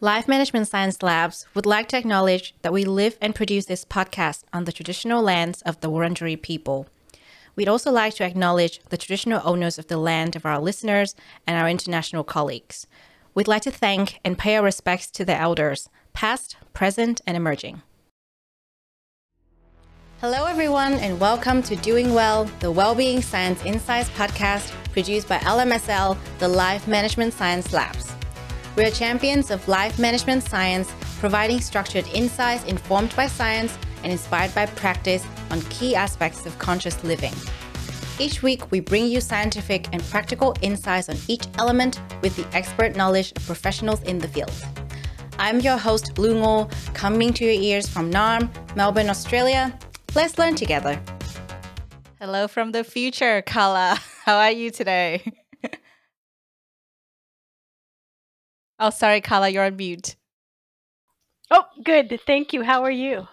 Life Management Science Labs would like to acknowledge that we live and produce this podcast on the traditional lands of the Wurundjeri people. We'd also like to acknowledge the traditional owners of the land of our listeners and our international colleagues. We'd like to thank and pay our respects to the elders, past, present, and emerging. Hello, everyone, and welcome to Doing Well, the Wellbeing Science Insights podcast produced by LMSL, the Life Management Science Labs. We are champions of life management science, providing structured insights informed by science and inspired by practice on key aspects of conscious living. Each week, we bring you scientific and practical insights on each element with the expert knowledge of professionals in the field. I'm your host, Lu Ngo, coming to your ears from Naarm, Melbourne, Australia. Let's learn together. Hello from the future, Karla. How are you today? Oh, sorry, Karla, you're on mute. Oh, good. Thank you. How are you?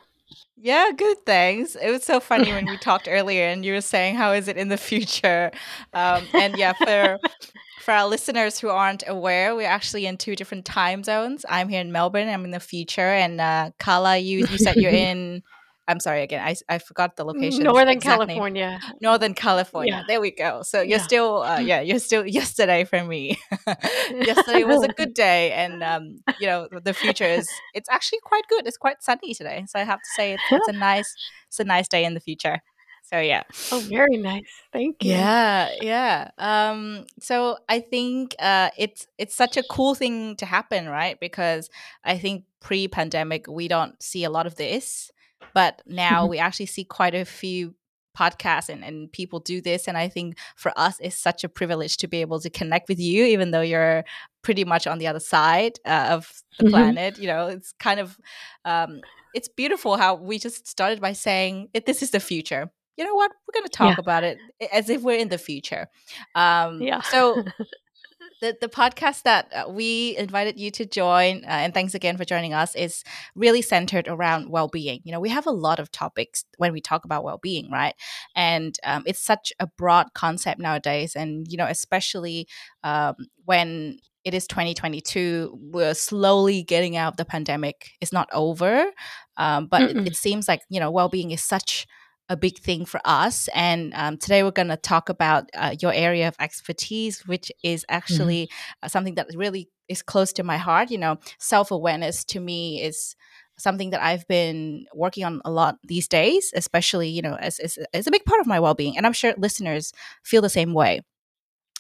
Yeah, good. Thanks. It was so funny when we talked earlier, and you were saying, "How is it in the future?" Um, and yeah, for for our listeners who aren't aware, we're actually in two different time zones. I'm here in Melbourne. I'm in the future, and uh, Karla, you you said you're in I'm sorry again. I, I forgot the location. Northern California. Northern California. Yeah. There we go. So you're yeah. still uh, yeah you're still yesterday for me. yesterday was a good day, and um, you know the future is it's actually quite good. It's quite sunny today, so I have to say it's, it's a nice it's a nice day in the future. So yeah. Oh, very nice. Thank you. Yeah, yeah. Um, so I think uh, it's it's such a cool thing to happen, right? Because I think pre-pandemic we don't see a lot of this but now mm-hmm. we actually see quite a few podcasts and, and people do this. And I think for us, it's such a privilege to be able to connect with you, even though you're pretty much on the other side uh, of the mm-hmm. planet. You know, it's kind of, um, it's beautiful how we just started by saying, this is the future you know what we're going to talk yeah. about it as if we're in the future um yeah so the, the podcast that uh, we invited you to join, uh, and thanks again for joining us, is really centered around well being. You know, we have a lot of topics when we talk about well being, right? And um, it's such a broad concept nowadays. And, you know, especially um, when it is 2022 we're slowly getting out of the pandemic it's not over um, but it, it, seems like you know well-being is such a big thing for us. And um, today we're going to talk about uh, your area of expertise, which is mm-hmm. actually mm-hmm. something that really is close to my heart. You know, self awareness to me is something that I've been working on a lot these days, especially, you know, as, as, as a big part of my well being. And I'm sure listeners feel the same way.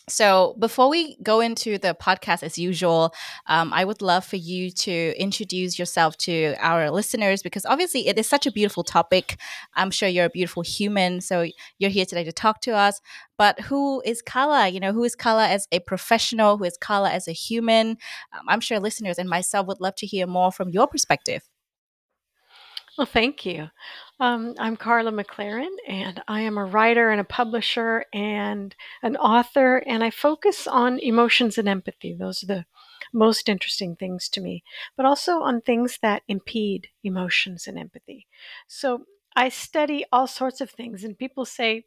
So, before we go into the podcast as usual, um, I would love for you to introduce yourself to our listeners because obviously it is such a beautiful topic. I'm sure you're a beautiful human, so you're here today to talk to us. But who is Karla? You know, who is Karla as a professional? Who is Karla as a human? Um, I'm sure listeners and myself would love to hear more from your perspective. Well, thank you. Um, I'm Karla McLaren, and I am a writer and a publisher and an author, and I focus on emotions and empathy. Those are the most interesting things to me, but also on things that impede emotions and empathy. So I study all sorts of things, and people say,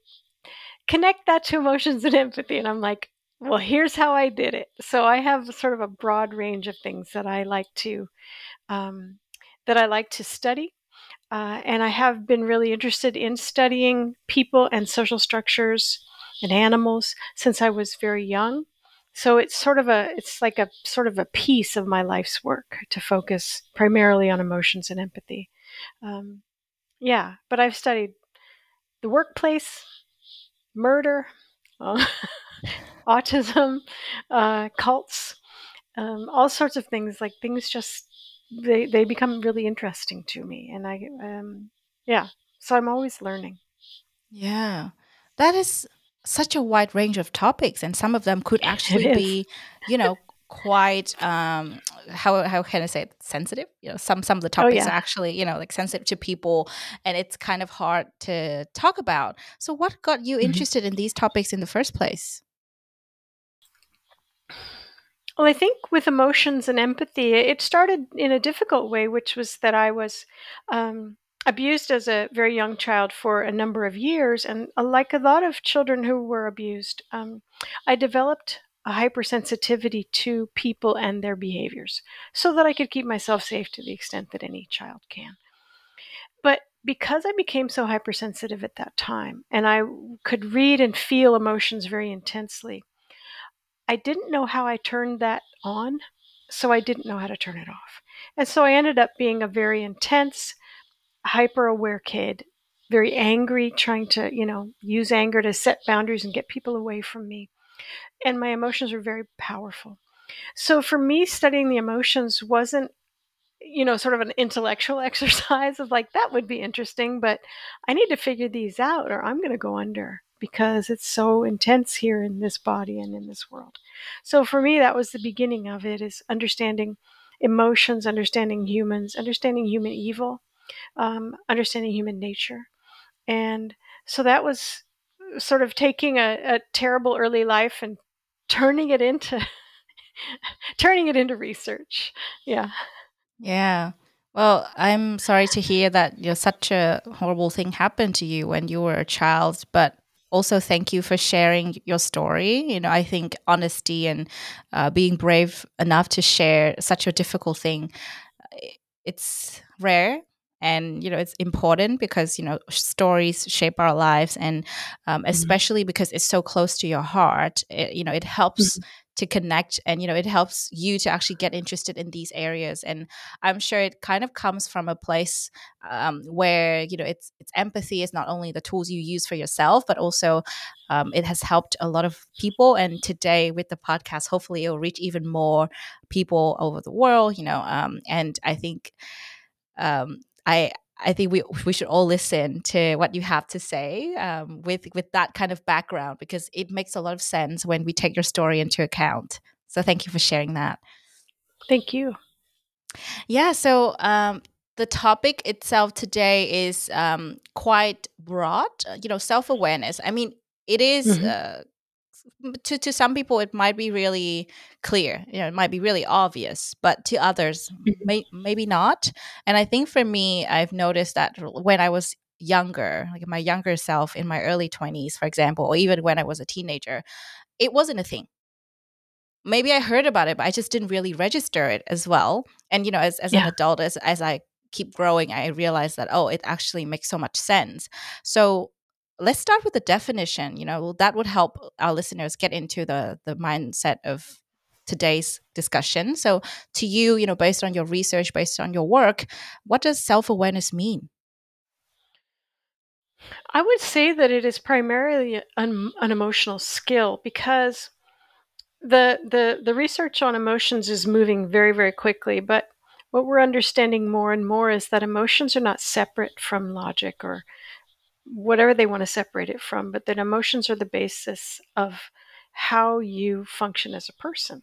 connect that to emotions and empathy. And I'm like, well, here's how I did it. So I have sort of a broad range of things that I like to um, that I like to study uh, and I have been really interested in studying people and social structures and animals since I was very young. So it's sort of a, it's like a sort of a piece of my life's work to focus primarily on emotions and empathy. Um, yeah, but I've studied the workplace, murder, uh, autism, uh, cults, um, all sorts of things. Like things just they they become really interesting to me and i um yeah so i'm always learning. Yeah that is such a wide range of topics and some of them could actually be you know quite um how how can i say it sensitive? You know some some of the oh, topics oh, yeah. are actually you know like sensitive to people and it's kind of hard to talk about. So what got you mm-hmm. interested in these topics in the first place well, I think with emotions and empathy, it started in a difficult way, which was that I was um, abused as a very young child for a number of years. And uh, like a lot of children who were abused, um, I developed a hypersensitivity to people and their behaviors so that I could keep myself safe to the extent that any child can. But because I became so hypersensitive at that time and I could read and feel emotions very intensely, I didn't know how I turned that on, so I didn't know how to turn it off. And so I ended up being a very intense, hyper aware kid, very angry, trying to, you know, use anger to set boundaries and get people away from me. And my emotions were very powerful. So for me, studying the emotions wasn't you know, sort of an intellectual exercise of like, that would be interesting, but I need to figure these out or I'm going to go under because it's so intense here in this body and in this world. So for me, that was the beginning of it is understanding emotions, understanding humans, understanding human evil, um, understanding human nature. And so that was sort of taking a, a terrible early life and turning it into turning it into research. Yeah. Yeah. Well, I'm sorry to hear that you know, such a horrible thing happened to you when you were a child, but also thank you for sharing your story. You know, I think honesty and uh, being brave enough to share such a difficult thing, it's rare and you know it's important because you know stories shape our lives and um, mm-hmm. especially because it's so close to your heart it, you know it helps mm-hmm to connect and you know it helps you to actually get interested in these areas and i'm sure it kind of comes from a place um, where you know it's it's empathy is not only the tools you use for yourself but also um, it has helped a lot of people and today with the podcast hopefully it will reach even more people over the world you know um, and i think um, I I think we we should all listen to what you have to say um, with with that kind of background because it makes a lot of sense when we take your story into account. So thank you for sharing that. Thank you. Yeah. So um, the topic itself today is um, quite broad. You know, self awareness. I mean, it is, mm-hmm. uh, to to some people it might be really clear you know it might be really obvious but to others mm-hmm. may, maybe not and i think for me i've noticed that when i was younger like my younger self in my early 20s for example or even when i was a teenager it wasn't a thing maybe i heard about it but i just didn't really register it as well and you know as, as yeah. an adult as, as i keep growing i realized that oh it actually makes so much sense so let's start with the definition you know that would help our listeners get into the the mindset of today's discussion. So to you you know based on your research based on your work what does self-awareness mean? I would say that it is primarily an, an emotional skill because the the the research on emotions is moving very very quickly but what we're understanding more and more is that emotions are not separate from logic or whatever they want to separate it from, but that emotions are the basis of how you function as a person.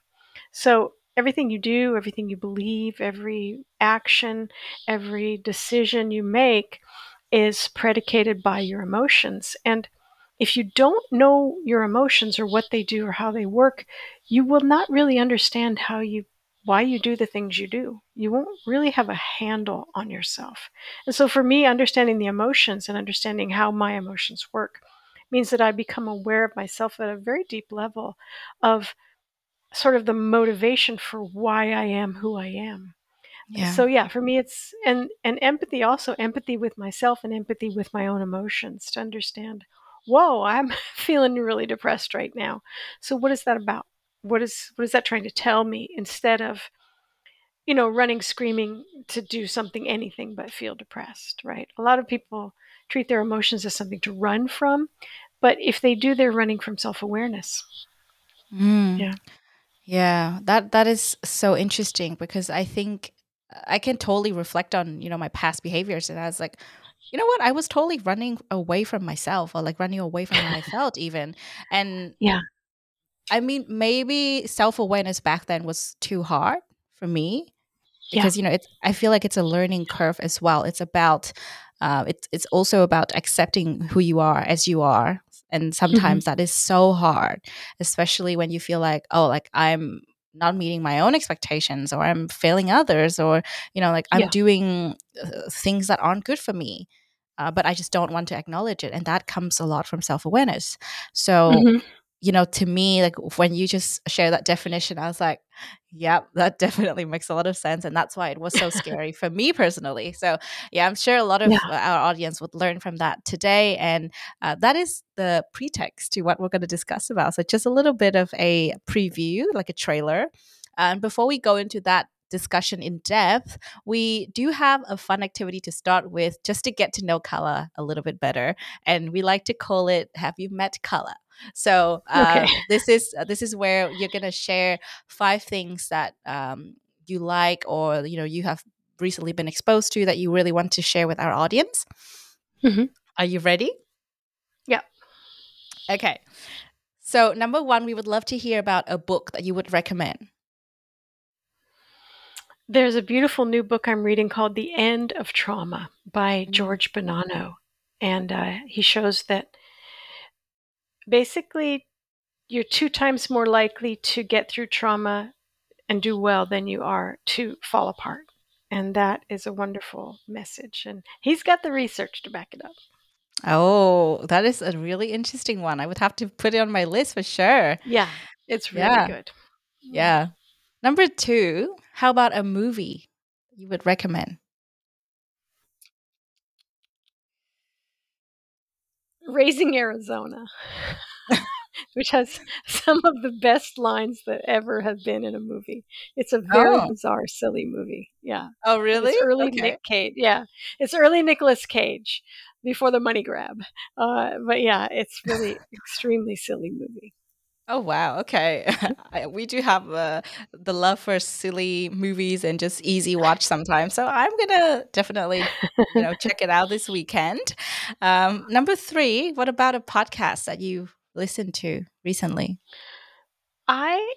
So everything you do, everything you believe, every action, every decision you make is predicated by your emotions. And if you don't know your emotions or what they do or how they work, you will not really understand how you why you do the things you do. You won't really have a handle on yourself. And so for me, understanding the emotions and understanding how my emotions work means that I become aware of myself at a very deep level of sort of the motivation for why I am who I am. Yeah. So yeah, for me it's and and empathy also empathy with myself and empathy with my own emotions to understand, whoa, I'm feeling really depressed right now. So what is that about? What is what is that trying to tell me? Instead of you know running screaming to do something anything but feel depressed right? A lot of people treat their emotions as something to run from but if they do they're running from self-awareness. Mm. yeah. Yeah that that is so interesting because i think i can totally reflect on you know my past behaviors and i was like you know what? I was totally running away from myself or like running away from how i felt even. And yeah I mean, maybe self awareness back then was too hard for me because yeah. you know it's. I feel like it's a learning curve as well. It's about, uh, it's it's also about accepting who you are as you are, and sometimes mm-hmm. that is so hard, especially when you feel like oh, like I'm not meeting my own expectations or I'm failing others or you know like I'm yeah. doing uh, things that aren't good for me. Uh, but I just don't want to acknowledge it, and that comes a lot from self awareness. So. Mm-hmm you know, to me, like when you just share that definition, I was like, yep, that definitely makes a lot of sense. And that's why it was so scary for me personally. So, yeah, I'm sure a lot of Yeah. our audience would learn from that today. And uh, that is the pretext to what we're going to discuss about. So, just a little bit of a preview, like a trailer. And before we go into that discussion in depth, we do have a fun activity to start with just to get to know Karla a little bit better. And we like to call it Have You Met Karla? So uh, Okay. this is uh, this is where you're gonna share five things that um, you like or you know you have recently been exposed to that you really want to share with our audience. Mhm. Are you ready? Yeah. Okay. So number one, we would love to hear about a book that you would recommend. There's a beautiful new book I'm reading called The End of Trauma by Mm. George Bonanno. And uh, he shows that basically you're two times more likely to get through trauma and do well than you are to fall apart. And that is a wonderful message. And he's got the research to back it up. Oh, that is a really interesting one. I would have to put it on my list for sure. Yeah, it's really Yeah. good. Yeah. Number two, how about a movie you would recommend? Raising Arizona, which has some of the best lines that ever have been in a movie. It's a very Oh. bizarre, silly movie. Yeah. Oh, really? It's early Okay. Nick Cage. Yeah. It's early Nicolas Cage before the money grab. Uh, but yeah, it's really extremely silly movie. Oh wow. Okay. We do have uh, the love for silly movies and just easy watch sometimes. So I'm gonna definitely, you know, check it out this weekend. Um, number three. What about a podcast that you listened to recently? I,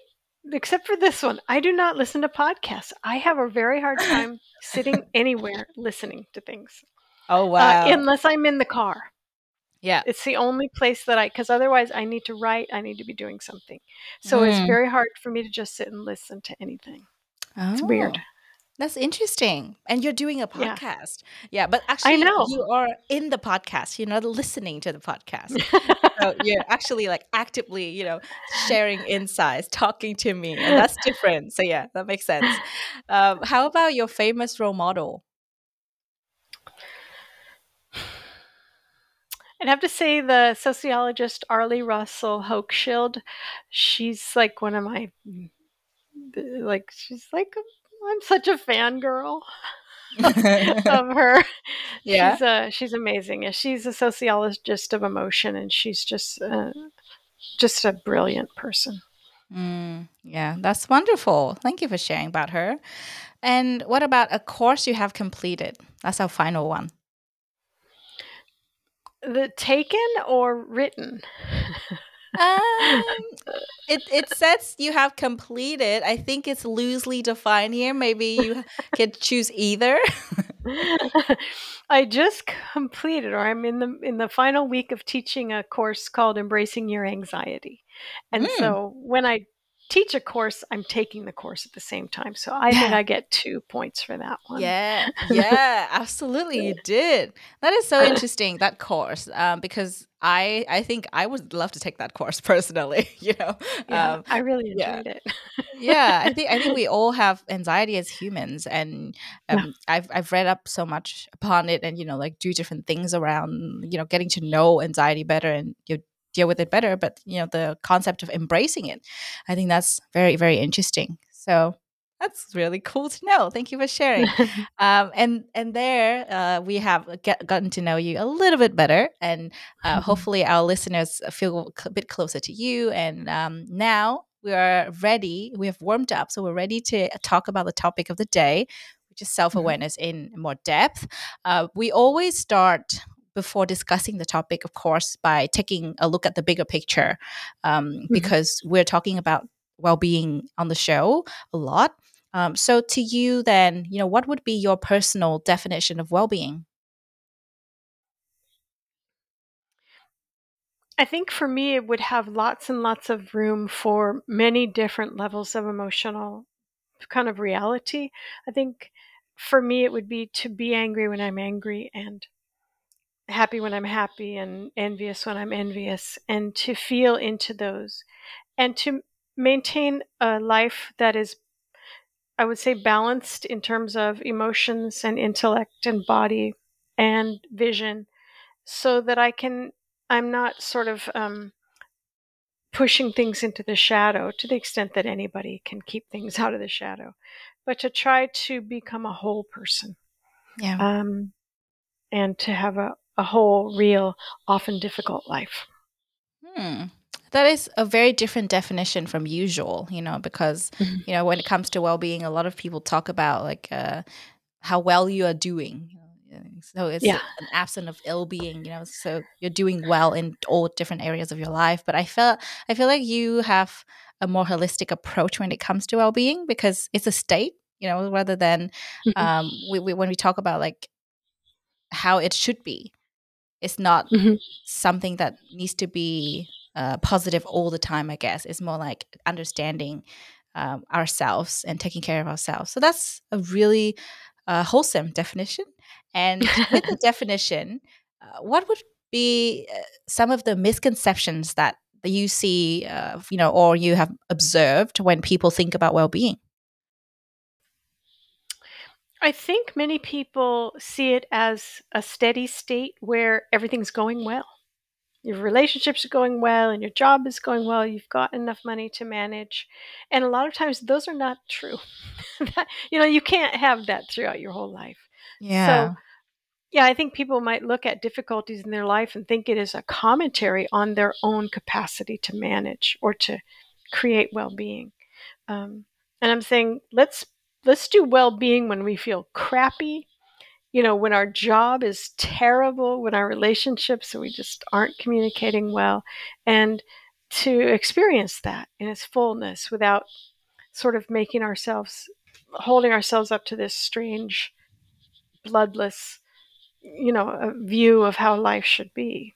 except for this one, I do not listen to podcasts. I have a very hard time sitting anywhere listening to things, Oh uh, wow. unless I'm in the car. Yeah. It's the only place that I, because otherwise I need to write, I need to be doing something. So it's Mm. very hard for me to just sit and listen to anything. It's weird. Oh, That's interesting. And you're doing a podcast. Yeah, but actually I know. you are in the podcast. You're not listening to the podcast. so you're actually like actively, you know, sharing insights, talking to me, and that's different. So yeah, that makes sense. Um, how about your famous role model? I'd have to say the sociologist Arlie Russell Hochschild. She's like one of my, like, she's like, I'm such a fangirl of her. yeah. She's uh, she's amazing. She's a sociologist of emotion, and she's just uh, just a brilliant person. Mm, yeah, that's wonderful. Thank you for sharing about her. And what about a course you have completed? That's our final one. The taken or written? Um, it it says you have completed. I think it's loosely defined here. Maybe you can choose either. I just completed, or I'm in the in the final week of teaching a course called Embracing Your Anxiety, and Mm. so when I teach a course, I'm taking the course at the same time. So I think I get two points for that one. Yeah, yeah, absolutely, you did. That is so interesting that course, um, because I I think I would love to take that course personally. You know, Yeah, um, I really yeah. enjoyed it. yeah i think i think we all have anxiety as humans and Yeah. um, i've i've read up so much upon it and you know like do different things around you know getting to know anxiety better and you deal with it better but you know the concept of embracing it i think that's very very interesting. So that's really cool to know. Thank you for sharing. Um, and and there uh, we have get, gotten to know you a little bit better and uh, hopefully our listeners feel a bit closer to you. And um, now we are ready we have warmed up so we're ready to talk about the topic of the day which is self-awareness in more depth. Uh, we always start before discussing the topic of course by taking a look at the bigger picture um, because we're talking about well-being on the show a lot. Um, so to you then you know what would be your personal definition of well-being? I think for me, it would have lots and lots of room for many different levels of emotional kind of reality. I think for me, it would be to be angry when I'm angry and happy when I'm happy and envious when I'm envious, and to feel into those and to maintain a life that is, I would say, balanced in terms of emotions and intellect and body and vision so that I can, I'm not sort of um, pushing things into the shadow to the extent that anybody can keep things out of the shadow, but to try to become a whole person. Yeah. Um, and to have a, a whole, real, often difficult life. Hmm. That is a very different definition from usual, you know, because, mm-hmm. you know, when it comes to well being, a lot of people talk about like uh, how well you are doing. So it's yeah. an absence of ill being, you know. So you're doing well in all different areas of your life. But I feel I feel like you have a more holistic approach when it comes to well being because it's a state, you know, rather than mm-hmm. um, we, we, when we talk about like how it should be. It's not mm-hmm. something that needs to be uh, positive all the time. I guess it's more like understanding um, ourselves and taking care of ourselves. So that's a really uh, wholesome definition. And with the definition, uh, what would be uh, some of the misconceptions that you see, uh, you know, or you have observed when people think about well-being? I think many people see it as a steady state where everything's going well. Your relationships are going well and your job is going well. You've got enough money to manage. And a lot of times those are not true. you know, you can't have that throughout your whole life. Yeah. So, yeah, I think people might look at difficulties in their life and think it is a commentary on their own capacity to manage or to create well being. Um, and I'm saying, let's let's do well-being when we feel crappy you know when our job is terrible when our relationships we just aren't communicating well and to experience that in its fullness without sort of making ourselves holding ourselves up to this strange bloodless you know view of how life should be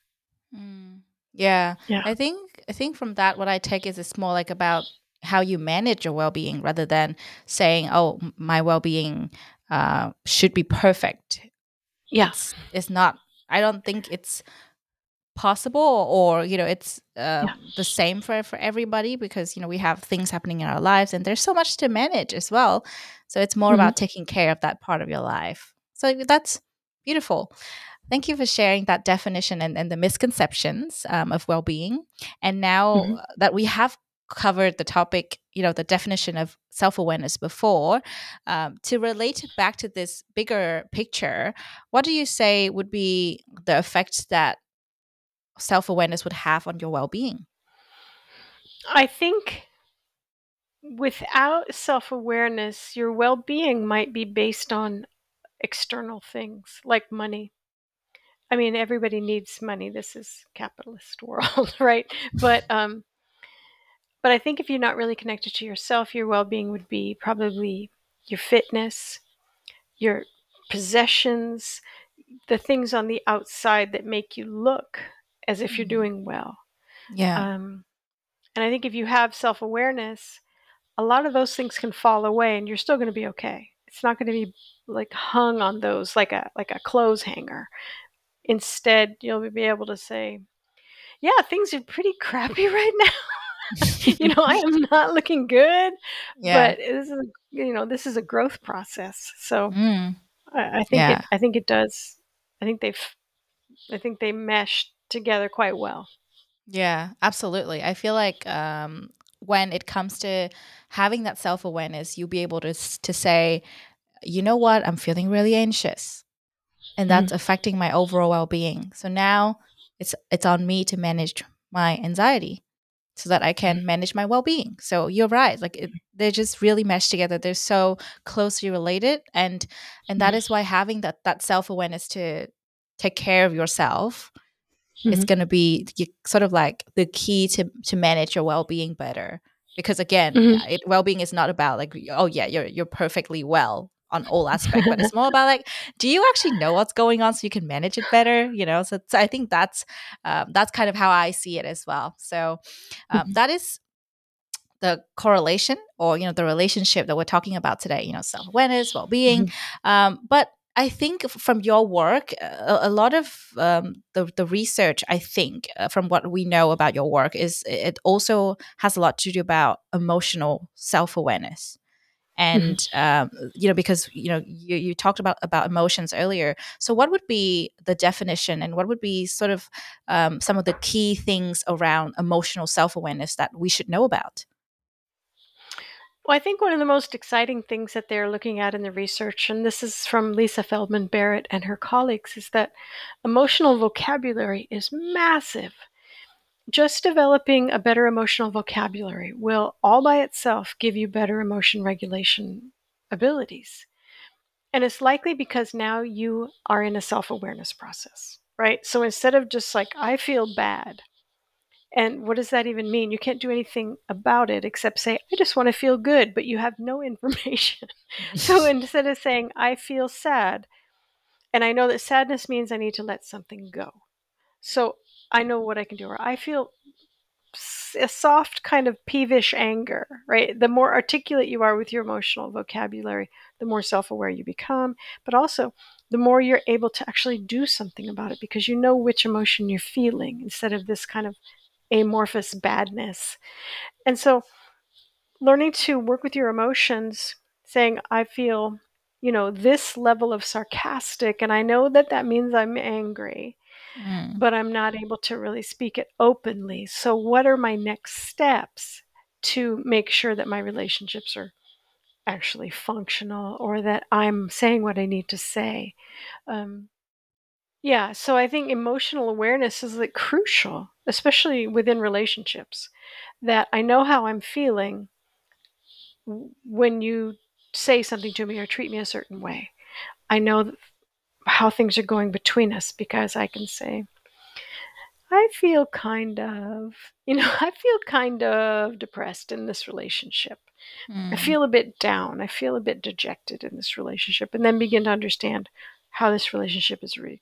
mm. yeah. yeah i think i think from that what i take is it's more like about how you manage your well-being rather than saying oh my well-being uh, should be perfect yes it's, not i don't think it's possible or you know it's uh, yeah. the same for for everybody because you know we have things happening in our lives and there's so much to manage as well so it's more mm-hmm. about taking care of that part of your life so that's beautiful Thank you for sharing that definition and, and the misconceptions um, of well being. And now mm-hmm. that we have covered the topic, you know, the definition of self awareness before. Um, to relate it back to this bigger picture, what do you say would be the effects that self awareness would have on your well being? I think without self awareness, your well being might be based on external things like money. I mean, everybody needs money. This is capitalist world, right? But um, but I think if you're not really connected to yourself, your well being would be probably your fitness, your possessions, the things on the outside that make you look as if you're mm-hmm. doing well. Yeah. Um, and I think if you have self awareness, a lot of those things can fall away and you're still going to be okay. It's not going to be like hung on those like a like a clothes hanger. Instead, you'll be able to say, "Yeah, things are pretty crappy right now." you know, I am not looking good. Yeah. But this is you know, this is a growth process. So mm. I, I, think yeah. it I think it does I think they've I think they mesh together quite well. Yeah, absolutely. I feel like um, when it comes to having that self awareness, you'll be able to to say, you know what, I'm feeling really anxious, and that's mm affecting my overall well being. So now it's it's on me to manage my anxiety so that I can mm-hmm. manage my well-being. So you're right, like it, they just really mesh together. They're so closely related, and and that mm-hmm. why having that that self-awareness to take care of yourself mm-hmm. is going to be sort of like the key to to manage your well-being better. Because again, mm-hmm. it, well-being is not about like oh yeah you're you're perfectly well on all aspects, but it's more about like, do you actually know what's going on so you can manage it better? You know, so, so I think that's um, that's kind of how I see it as well. So um, mm-hmm. that is the correlation or you know the relationship that we're talking about today. You know, self awareness, well being, mm-hmm. um, but I think from your work, a, a lot of um, the the research, I think, uh, from what we know about your work, is it also has a lot to do about emotional self awareness, and mm-hmm. um, you know because you know you, you talked about about emotions earlier. So, what would be the definition, and what would be sort of um, some of the key things around emotional self awareness that we should know about? Well, I think one of the most exciting things that they're looking at in the research, and this is from Lisa Feldman Barrett and her colleagues, is that emotional vocabulary is massive. Just developing a better emotional vocabulary will all by itself give you better emotion regulation abilities. And it's likely because now you are in a self awareness process, right? So instead of just like, I feel bad, and what does that even mean? You can't do anything about it except say, I just want to feel good, but you have no information. so instead of saying, I feel sad, and I know that sadness means I need to let something go. So I know what I can do, or I feel a soft kind of peevish anger, right? The more articulate you are with your emotional vocabulary, the more self aware you become, but also the more you're able to actually do something about it because you know which emotion you're feeling instead of this kind of amorphous badness. And so learning to work with your emotions, saying, I feel, you know, this level of sarcastic, and I know that that means I'm angry. Mm. But I'm not able to really speak it openly. So, what are my next steps to make sure that my relationships are actually functional or that I'm saying what I need to say? Um, yeah, so I think emotional awareness is like crucial, especially within relationships. That I know how I'm feeling when you say something to me or treat me a certain way. I know how things are going between us because I can say, I feel kind of, you know, I feel kind of depressed in this relationship. Mm. I feel a bit down. I feel a bit dejected in this relationship, and then begin to understand how this relationship is re-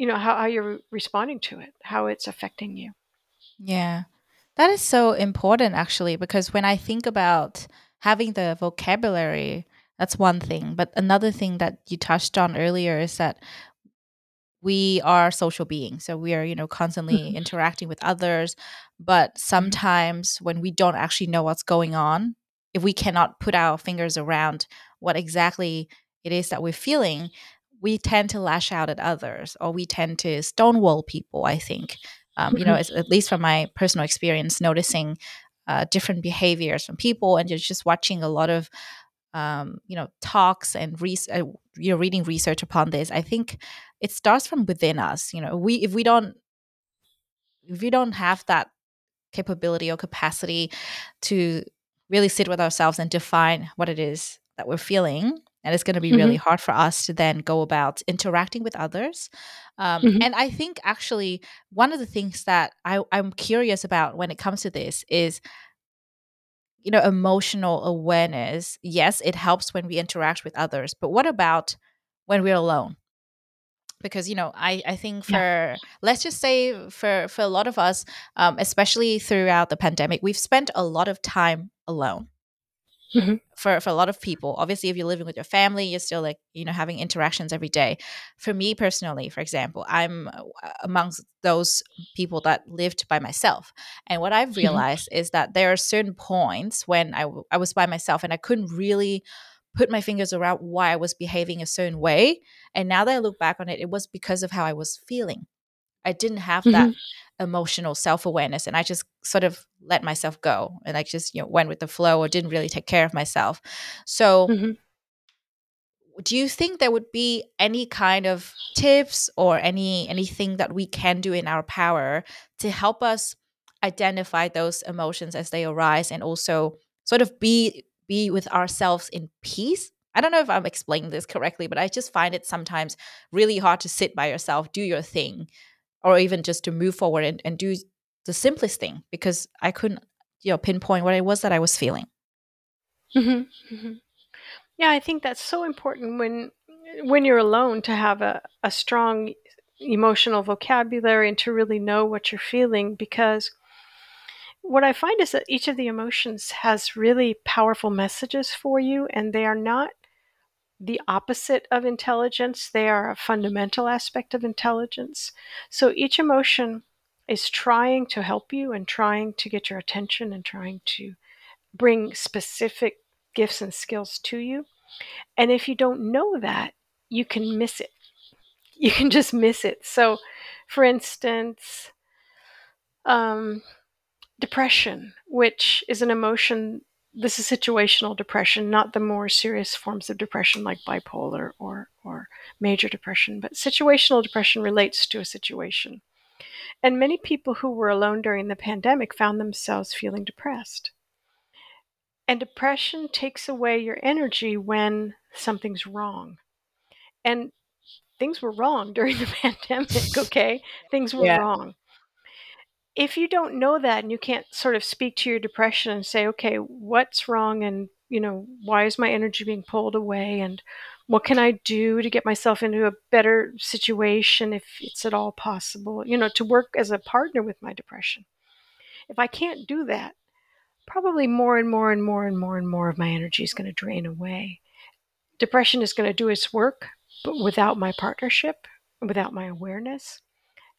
you know how, how you're responding to it how it's affecting you yeah that is so important actually because when i think about having the vocabulary that's one thing but another thing that you touched on earlier is that we are social beings so we are you know constantly mm-hmm. interacting with others but mm-hmm. sometimes when we don't actually know what's going on if we cannot put our fingers around what exactly it is that we're feeling we tend to lash out at others or we tend to stonewall people i think um, you know mm-hmm. at least from my personal experience noticing uh, different behaviors from people and just, just watching a lot of um, you know talks and re- uh, you know reading research upon this i think it starts from within us you know we if we don't if we don't have that capability or capacity to really sit with ourselves and define what it is that we're feeling and it's going to be mm-hmm. really hard for us to then go about interacting with others um, mm-hmm. and i think actually one of the things that I, i'm curious about when it comes to this is you know emotional awareness yes it helps when we interact with others but what about when we're alone because you know i i think for yeah. let's just say for for a lot of us um, especially throughout the pandemic we've spent a lot of time alone Mm-hmm. For for a lot of people, obviously, if you're living with your family, you're still like you know having interactions every day. For me personally, for example, I'm uh, amongst those people that lived by myself, and what I've mm-hmm. realized mm-hmm. is that there are certain points when I I was by myself and I couldn't really put my fingers around why I was behaving a certain way. And now that I look back on it, it was because of how I was feeling. I didn't have mm-hmm. that emotional self-awareness and I just sort of let myself go and I just you know went with the flow or didn't really take care of myself. So mm-hmm. do you think there would be any kind of tips or any anything that we can do in our power to help us identify those emotions as they arise and also sort of be be with ourselves in peace I don't know if I'm explaining this correctly, but I just find it sometimes really hard to sit by yourself, do your thing, or even just to move forward and, and do the simplest thing because I couldn't, you know, pinpoint what it was that I was feeling. Mm-hmm. Mm-hmm. Yeah, I think that's so important when when you're alone to have a, a strong emotional vocabulary and to really know what you're feeling because what I find is that each of the emotions has really powerful messages for you and they are not the opposite of intelligence, they are a fundamental aspect of intelligence. So each emotion is trying to help you and trying to get your attention and trying to bring specific gifts and skills to you. And if you don't know that, you can miss it. You can just miss it. So, for instance, um, depression, which is an emotion, this is situational depression, not the more serious forms of depression like bipolar or, or major depression, but situational depression relates to a situation. And many people who were alone during the pandemic found themselves feeling depressed. And depression takes away your energy when something's wrong. And things were wrong during the pandemic, okay? things were yeah. wrong. If you don't know that and you can't sort of speak to your depression and say, okay, what's wrong and, you know, why is my energy being pulled away and what can I do to get myself into a better situation if it's at all possible, you know, to work as a partner with my depression. If I can't do that, probably more and more and more and more and more of my energy is going to drain away. Depression is going to do its work, but without my partnership, without my awareness.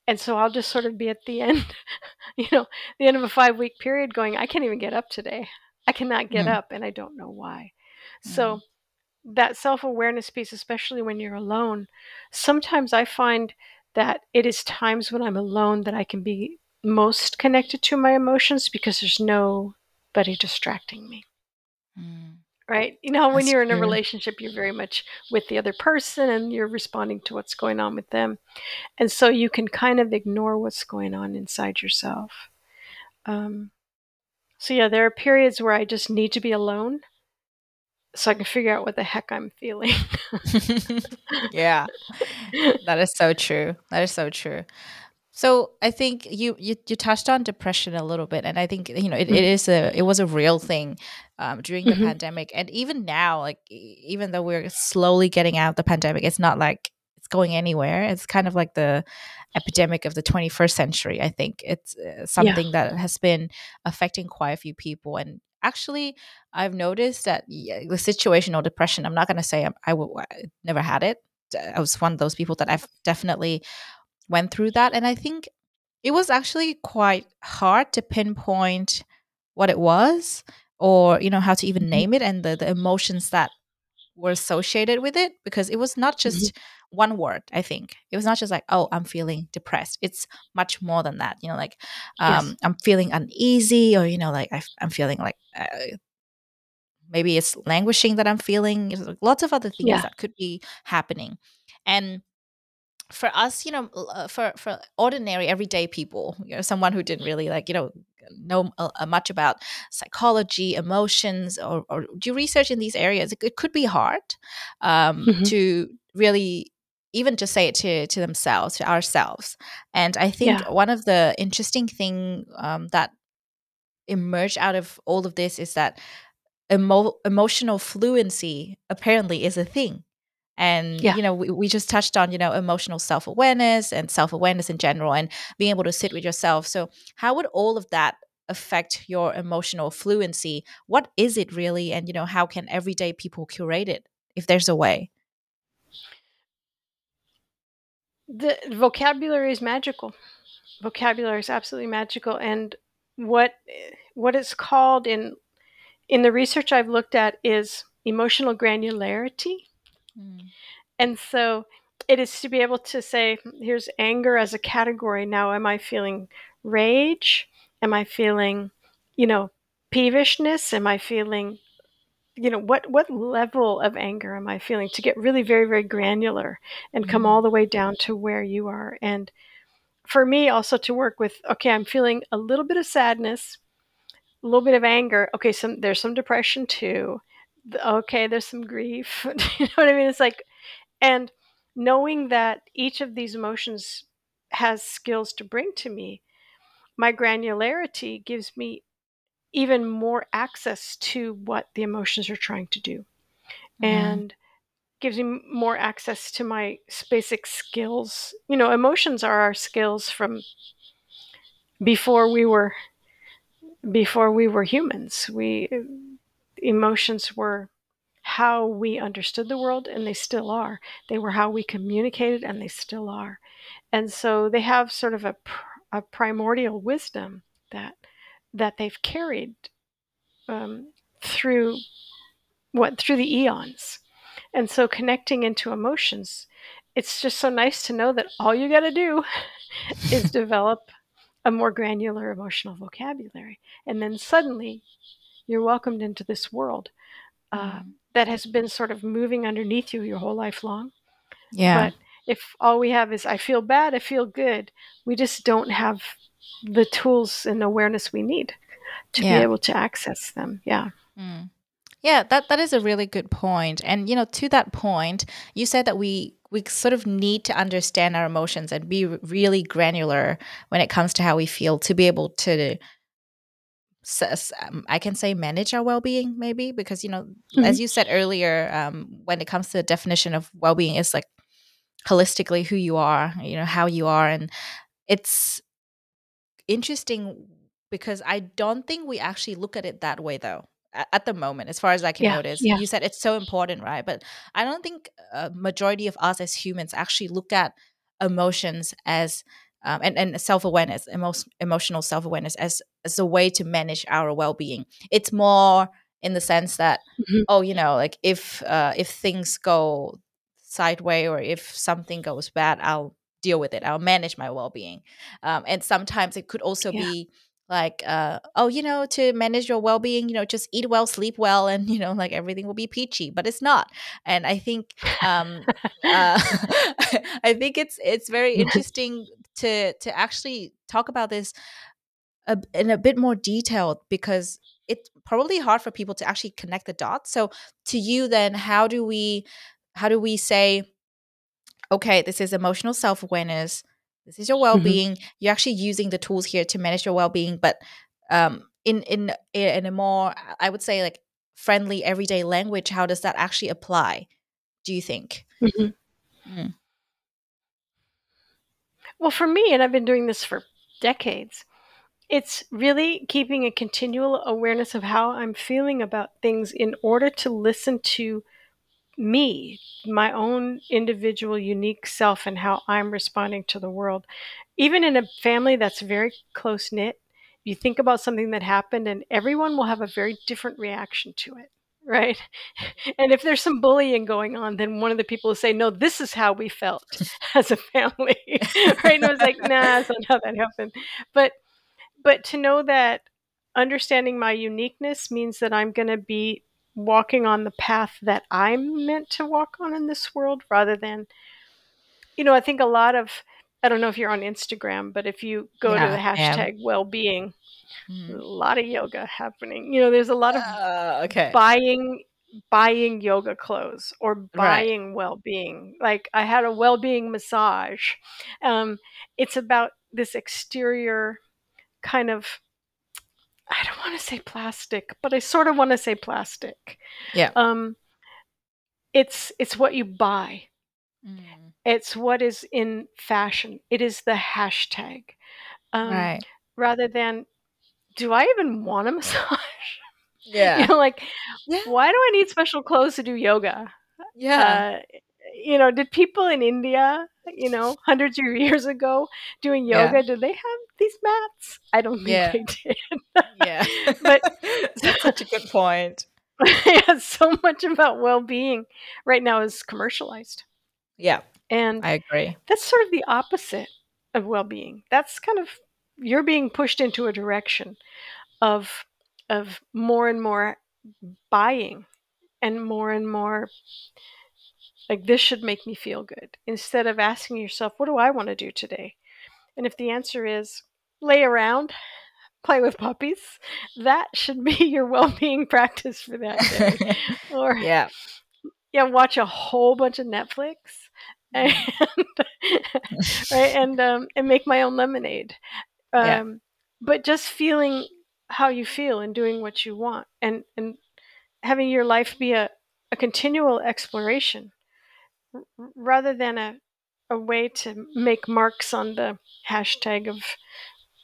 And so I'll just sort of be at the end, you know, the end of a five week period going, I can't even get up today. I cannot get mm. up and I don't know why. Mm. So that self awareness piece, especially when you're alone, sometimes I find that it is times when I'm alone that I can be most connected to my emotions because there's no buddy distracting me. Mm. Right? You know, when you're in a relationship, you're very much with the other person and you're responding to what's going on with them. And so you can kind of ignore what's going on inside yourself. Um, so, yeah, there are periods where I just need to be alone so I can figure out what the heck I'm feeling. yeah, that is so true. That is so true. So I think you, you you touched on depression a little bit, and I think you know it, it mm-hmm. a it was a real thing um, during the mm-hmm. pandemic, and even now, like even though we're slowly getting out of the pandemic, it's not like it's going anywhere. It's kind of like the epidemic of the 21st century. I think it's uh, something yeah. that has been affecting quite a few people, and actually, I've noticed that yeah, the situational depression. I'm not going to say I'm, I, w- I never had it. I was one of those people that I've definitely went through that. And I think it was actually quite hard to pinpoint what it was or, you know, how to even mm-hmm. name it and the, the emotions that were associated with it because it was not just mm-hmm. one word i think it was not just like oh i'm feeling depressed it's much more than that you know like um, yes. i'm feeling uneasy or you know like I, am feeling like uh, maybe it's languishing that i'm feeling lots of other things yeah. that could be happening and for us, you know, uh, for for ordinary everyday people, you know, someone who didn't really like, you know, know uh, uh, much about psychology, emotions, or, or, do research in these areas, it, it could be hard um, mm-hmm. to really even just say it to to themselves, to ourselves. And I think yeah. one of the interesting thing um, that emerged out of all of this is that emo- emotional fluency apparently is a thing and yeah. you know we, we just touched on you know emotional self-awareness and self-awareness in general and being able to sit with yourself. So how would all of that affect your emotional fluency? What is it really? And you know how can everyday people curate it if there's a way? The vocabulary is magical. Vocabulary is absolutely magical. And what what it's called in in the research i've looked at is emotional granularity Mm. And so it is to be able to say, here's anger as a category. Now, am I feeling rage? Am I feeling, you know, peevishness? Am I feeling, you know, what what level of anger am I feeling? To get really very very granular and come mm-hmm. all the way down to where you are. And for me, also to work with, okay, I'm feeling a little bit of sadness, a little bit of anger. Okay, some there's some depression too okay, there's some grief. you know what I mean? It's like, and knowing that each of these emotions has skills to bring to me, my granularity gives me even more access to what the emotions are trying to do. Mm-hmm. And gives me more access to my basic skills. You know, emotions are our skills from before we were before we were humans. We emotions were how we understood the world, and they still are. They were how we communicated, and they still are. And so they have sort of a, a primordial wisdom that that they've carried um, through what through the eons. And so connecting into emotions, it's just so nice to know that all you got to do is develop a more granular emotional vocabulary. And then suddenly you're welcomed into this world uh, mm. that has been sort of moving underneath you your whole life long. Yeah. But if all we have is I feel bad, I feel good, we just don't have the tools and awareness we need to yeah. be able to access them. Yeah. Mm. Yeah, that that is a really good point. And you know, to that point, you said that we we sort of need to understand our emotions and be really granular when it comes to how we feel to be able to I can say manage our well-being maybe because you know mm-hmm. as you said earlier um, when it comes to the definition of well-being it's like holistically who you are you know how you are and it's interesting because I don't think we actually look at it that way though at the moment as far as i can yeah, notice yeah. you said it's so important right but i don't think a majority of us as humans actually look at emotions as um, and, and self-awareness emo- emotional self-awareness as as a way to manage our well-being. It's more in the sense that mm-hmm. oh you know like if uh, if things go sideways or if something goes bad i'll deal with it. I'll manage my well-being. Um, and sometimes it could also yeah. be like uh, oh you know to manage your well-being you know just eat well sleep well and you know like everything will be peachy but it's not. And i think um uh, i think it's it's very interesting to to actually talk about this a, in a bit more detail because it's probably hard for people to actually connect the dots so to you then how do we how do we say okay this is emotional self-awareness this is your mm-hmm. well-being mm-hmm. you're actually using the tools here to manage your well-being but um, in in in a more i would say like friendly everyday language how does that actually apply do you think mm-hmm. mm. well for me and i've been doing this for decades it's really keeping a continual awareness of how i'm feeling about things in order to listen to me, my own individual, unique self, and how I'm responding to the world. Even in a family that's very close knit, you think about something that happened, and everyone will have a very different reaction to it. Right. And if there's some bullying going on, then one of the people will say, No, this is how we felt as a family. right. And I was like, Nah, that's not how that happened. But but to know that understanding my uniqueness means that I'm going to be walking on the path that I'm meant to walk on in this world rather than, you know, I think a lot of, I don't know if you're on Instagram, but if you go yeah, to the hashtag well being, mm. a lot of yoga happening. You know, there's a lot of uh, okay. buying buying yoga clothes or buying right. well-being like i had a well-being massage um, it's about this exterior kind of I don't want to say plastic, but I sort of want to say plastic. Yeah. Um, it's it's what you buy. Mm. It's what is in fashion. It is the hashtag. Um, right. Rather than, do I even want a massage? Yeah. you know, like, yeah. why do I need special clothes to do yoga? Yeah. Uh, you know, did people in India, you know, hundreds of years ago doing yoga, yeah. did they have these mats? I don't think yeah. they did. yeah. but that's such a good point. yeah, so much about well-being right now is commercialized. Yeah. And I agree. That's sort of the opposite of well-being. That's kind of you're being pushed into a direction of of more and more buying and more and more like, this should make me feel good. Instead of asking yourself, what do I want to do today? And if the answer is lay around, play with puppies, that should be your well being practice for that day. or, yeah. Yeah, watch a whole bunch of Netflix and right and um, and make my own lemonade. Um, yeah. But just feeling how you feel and doing what you want, and and having your life be a, a continual exploration rather than a, a way to make marks on the hashtag of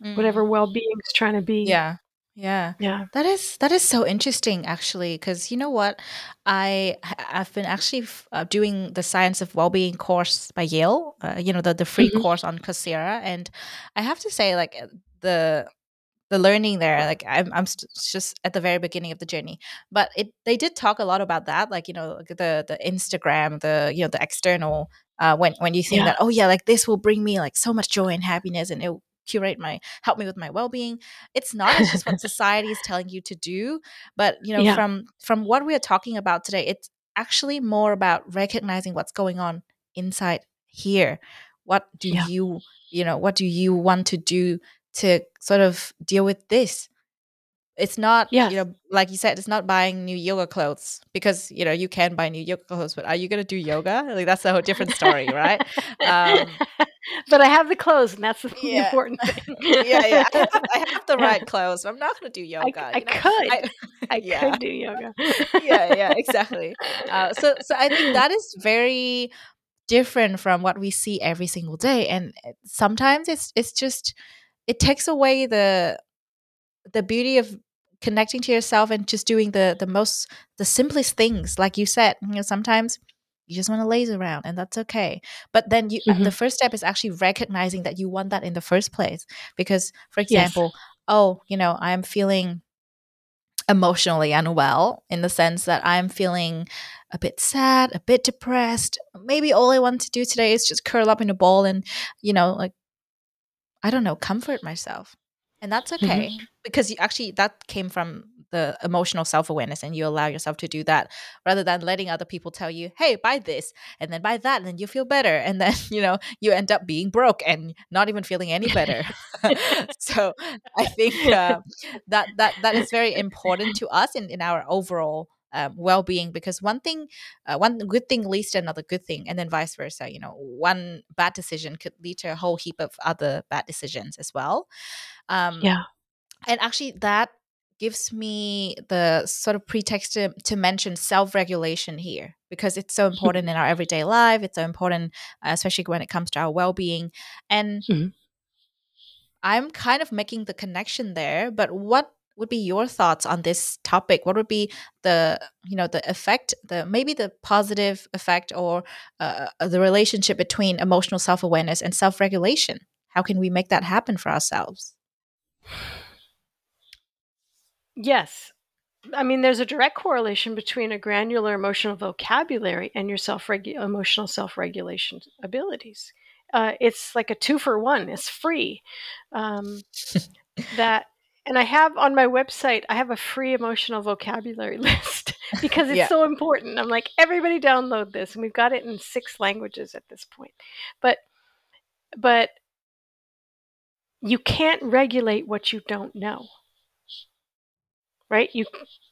mm. whatever well-being is trying to be. Yeah. Yeah. Yeah. That is that is so interesting actually because you know what I I've been actually f- uh, doing the science of well-being course by Yale uh, you know the the free Mhm. course on Coursera and I have to say like the the learning there like i'm, I'm st- just at the very beginning of the journey but it they did talk a lot about that like you know the the instagram the you know the external uh when when you think Yeah. that oh yeah like this will bring me like so much joy and happiness and it will curate my help me with my well-being it's not it's just what society is telling you to do but you know Yeah. from from what we are talking about today it's actually more about recognizing what's going on inside here what do Yeah. you you know what do you want to do to sort of deal with this. It's not Yes. you know like you said it's not buying new yoga clothes because you know you can buy new yoga clothes but are you going to do yoga? Like that's a whole different story right? Um but I have the clothes, and that's the yeah. important thing. yeah yeah I have, I have the right clothes. But i'm not going to do yoga I know? could. I, I yeah. could do yoga. yeah yeah exactly. Uh, so so i think that is very different from what we see every single day and uh, sometimes it's it's just it takes away the the beauty of connecting to yourself and just doing the the most the simplest things like you said you know sometimes you just want to laze around and that's okay but then you the Mhm. first step is actually recognizing that you want that in the first place because for Yes. example oh you know i'm feeling emotionally unwell in the sense that i'm feeling a bit sad a bit depressed maybe all i want to do today is just curl up in a ball and you know like I don't know, comfort myself. And that's Mhm. okay because you actually that came from the emotional self-awareness and you allow yourself to do that rather than letting other people tell you, "Hey, buy this and then buy that and then you feel better." And then, you know, you end up being broke and not even feeling any better. so, I think uh, that that that is very important to us in in our overall um, well-being because one thing uh, one good thing leads to another good thing and then vice versa you know one bad decision could lead to a whole heap of other bad decisions as well um, Yeah. and actually that gives me the sort of pretext to, to mention self-regulation here because it's so important in our everyday life it's so important uh, especially when it comes to our well-being and Mhm. i'm kind of making the connection there but what would be your thoughts on this topic what would be the you know the effect the maybe the positive effect or uh, the relationship between emotional self-awareness and self-regulation how can we make that happen for ourselves Yes. I mean, there's a direct correlation between a granular emotional vocabulary and your self emotional self regulation abilities. Uh, it's like a two for one. It's free. Um, that, and I have on my website, I have a free emotional vocabulary list because it's yeah. so important. I'm like, everybody download this, and we've got it in six languages at this point. But, but you can't regulate what you don't know. Right? You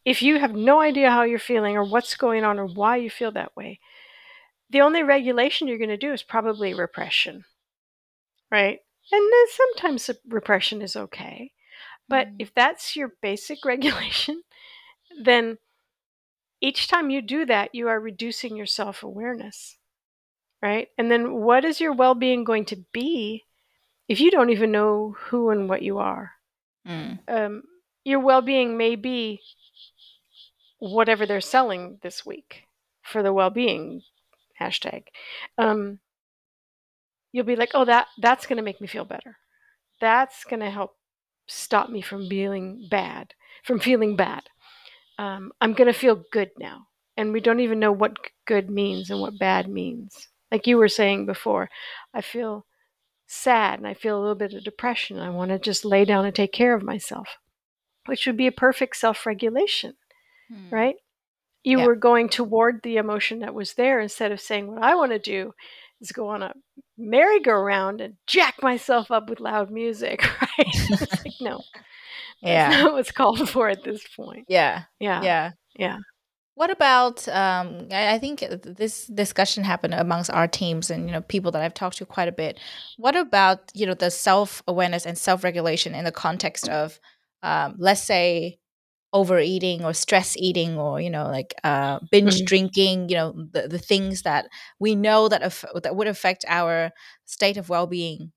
if you have no idea how you're feeling or what's going on or why you feel that way the only regulation you're going to do is probably repression. Right? And sometimes repression is okay but Mm. if that's your basic regulation then each time you do that you are reducing your self-awareness right and then what is your well-being going to be if you don't even know who and what you are Mm. um, your well-being may be whatever they're selling this week for the well-being hashtag um, you'll be like oh that that's going to make me feel better that's going to help stop me from feeling bad from feeling bad um, i'm going to feel good now and we don't even know what good means and what bad means like you were saying before i feel sad and i feel a little bit of depression i want to just lay down and take care of myself which would be a perfect self-regulation Mm. right you Yeah. were going toward the emotion that was there instead of saying what i want to do is go on a merry-go-round and jack myself up with loud music right? Like no. That's yeah. not what's called for at this point. Yeah. Yeah. Yeah. Yeah. What about? Um, I, I think this discussion happened amongst our teams and you know people that I've talked to quite a bit. What about you know the self awareness and self regulation in the context of, um, let's say, overeating or stress eating or you know like uh, binge Mhm. drinking? You know the the things that we know that aff- that would affect our state of well being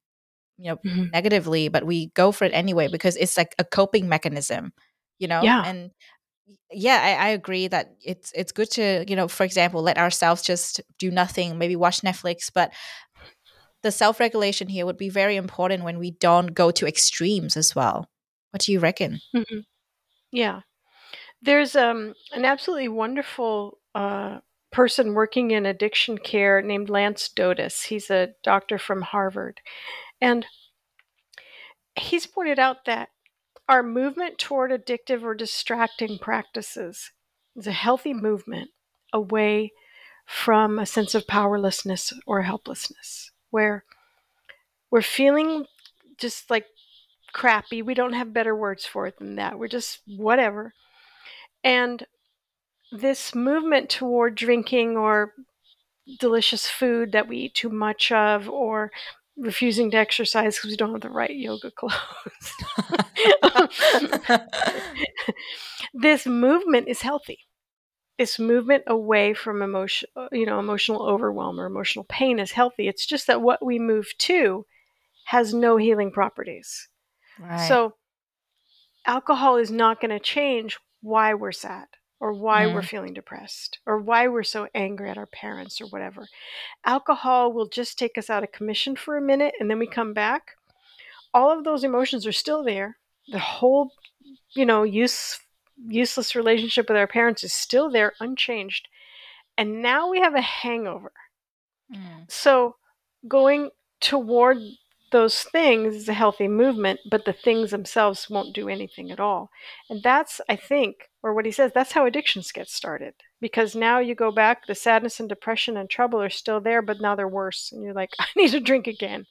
you know mm-hmm. negatively but we go for it anyway because it's like a coping mechanism you know yeah. and yeah I, I agree that it's it's good to you know for example let ourselves just do nothing maybe watch netflix but the self-regulation here would be very important when we don't go to extremes as well what do you reckon mm-hmm. yeah there's um, an absolutely wonderful uh, person working in addiction care named Lance Dodes. He's a doctor from Harvard. And he's pointed out that our movement toward addictive or distracting practices is a healthy movement away from a sense of powerlessness or helplessness, where we're feeling just like crappy. We don't have better words for it than that. We're just whatever. And this movement toward drinking or delicious food that we eat too much of or refusing to exercise because we don't have the right yoga clothes. this movement is healthy. This movement away from emotion, you know, emotional overwhelm or emotional pain is healthy. It's just that what we move to has no healing properties. Right. So alcohol is not going to change why we're sad or why mm. we're feeling depressed or why we're so angry at our parents or whatever. Alcohol will just take us out of commission for a minute and then we come back. All of those emotions are still there. The whole, you know, use useless relationship with our parents is still there unchanged. And now we have a hangover. Mm. So going toward those things is a healthy movement, but the things themselves won't do anything at all. And that's, I think, or what he says, that's how addictions get started. Because now you go back, the sadness and depression and trouble are still there, but now they're worse. And you're like, I need to drink again.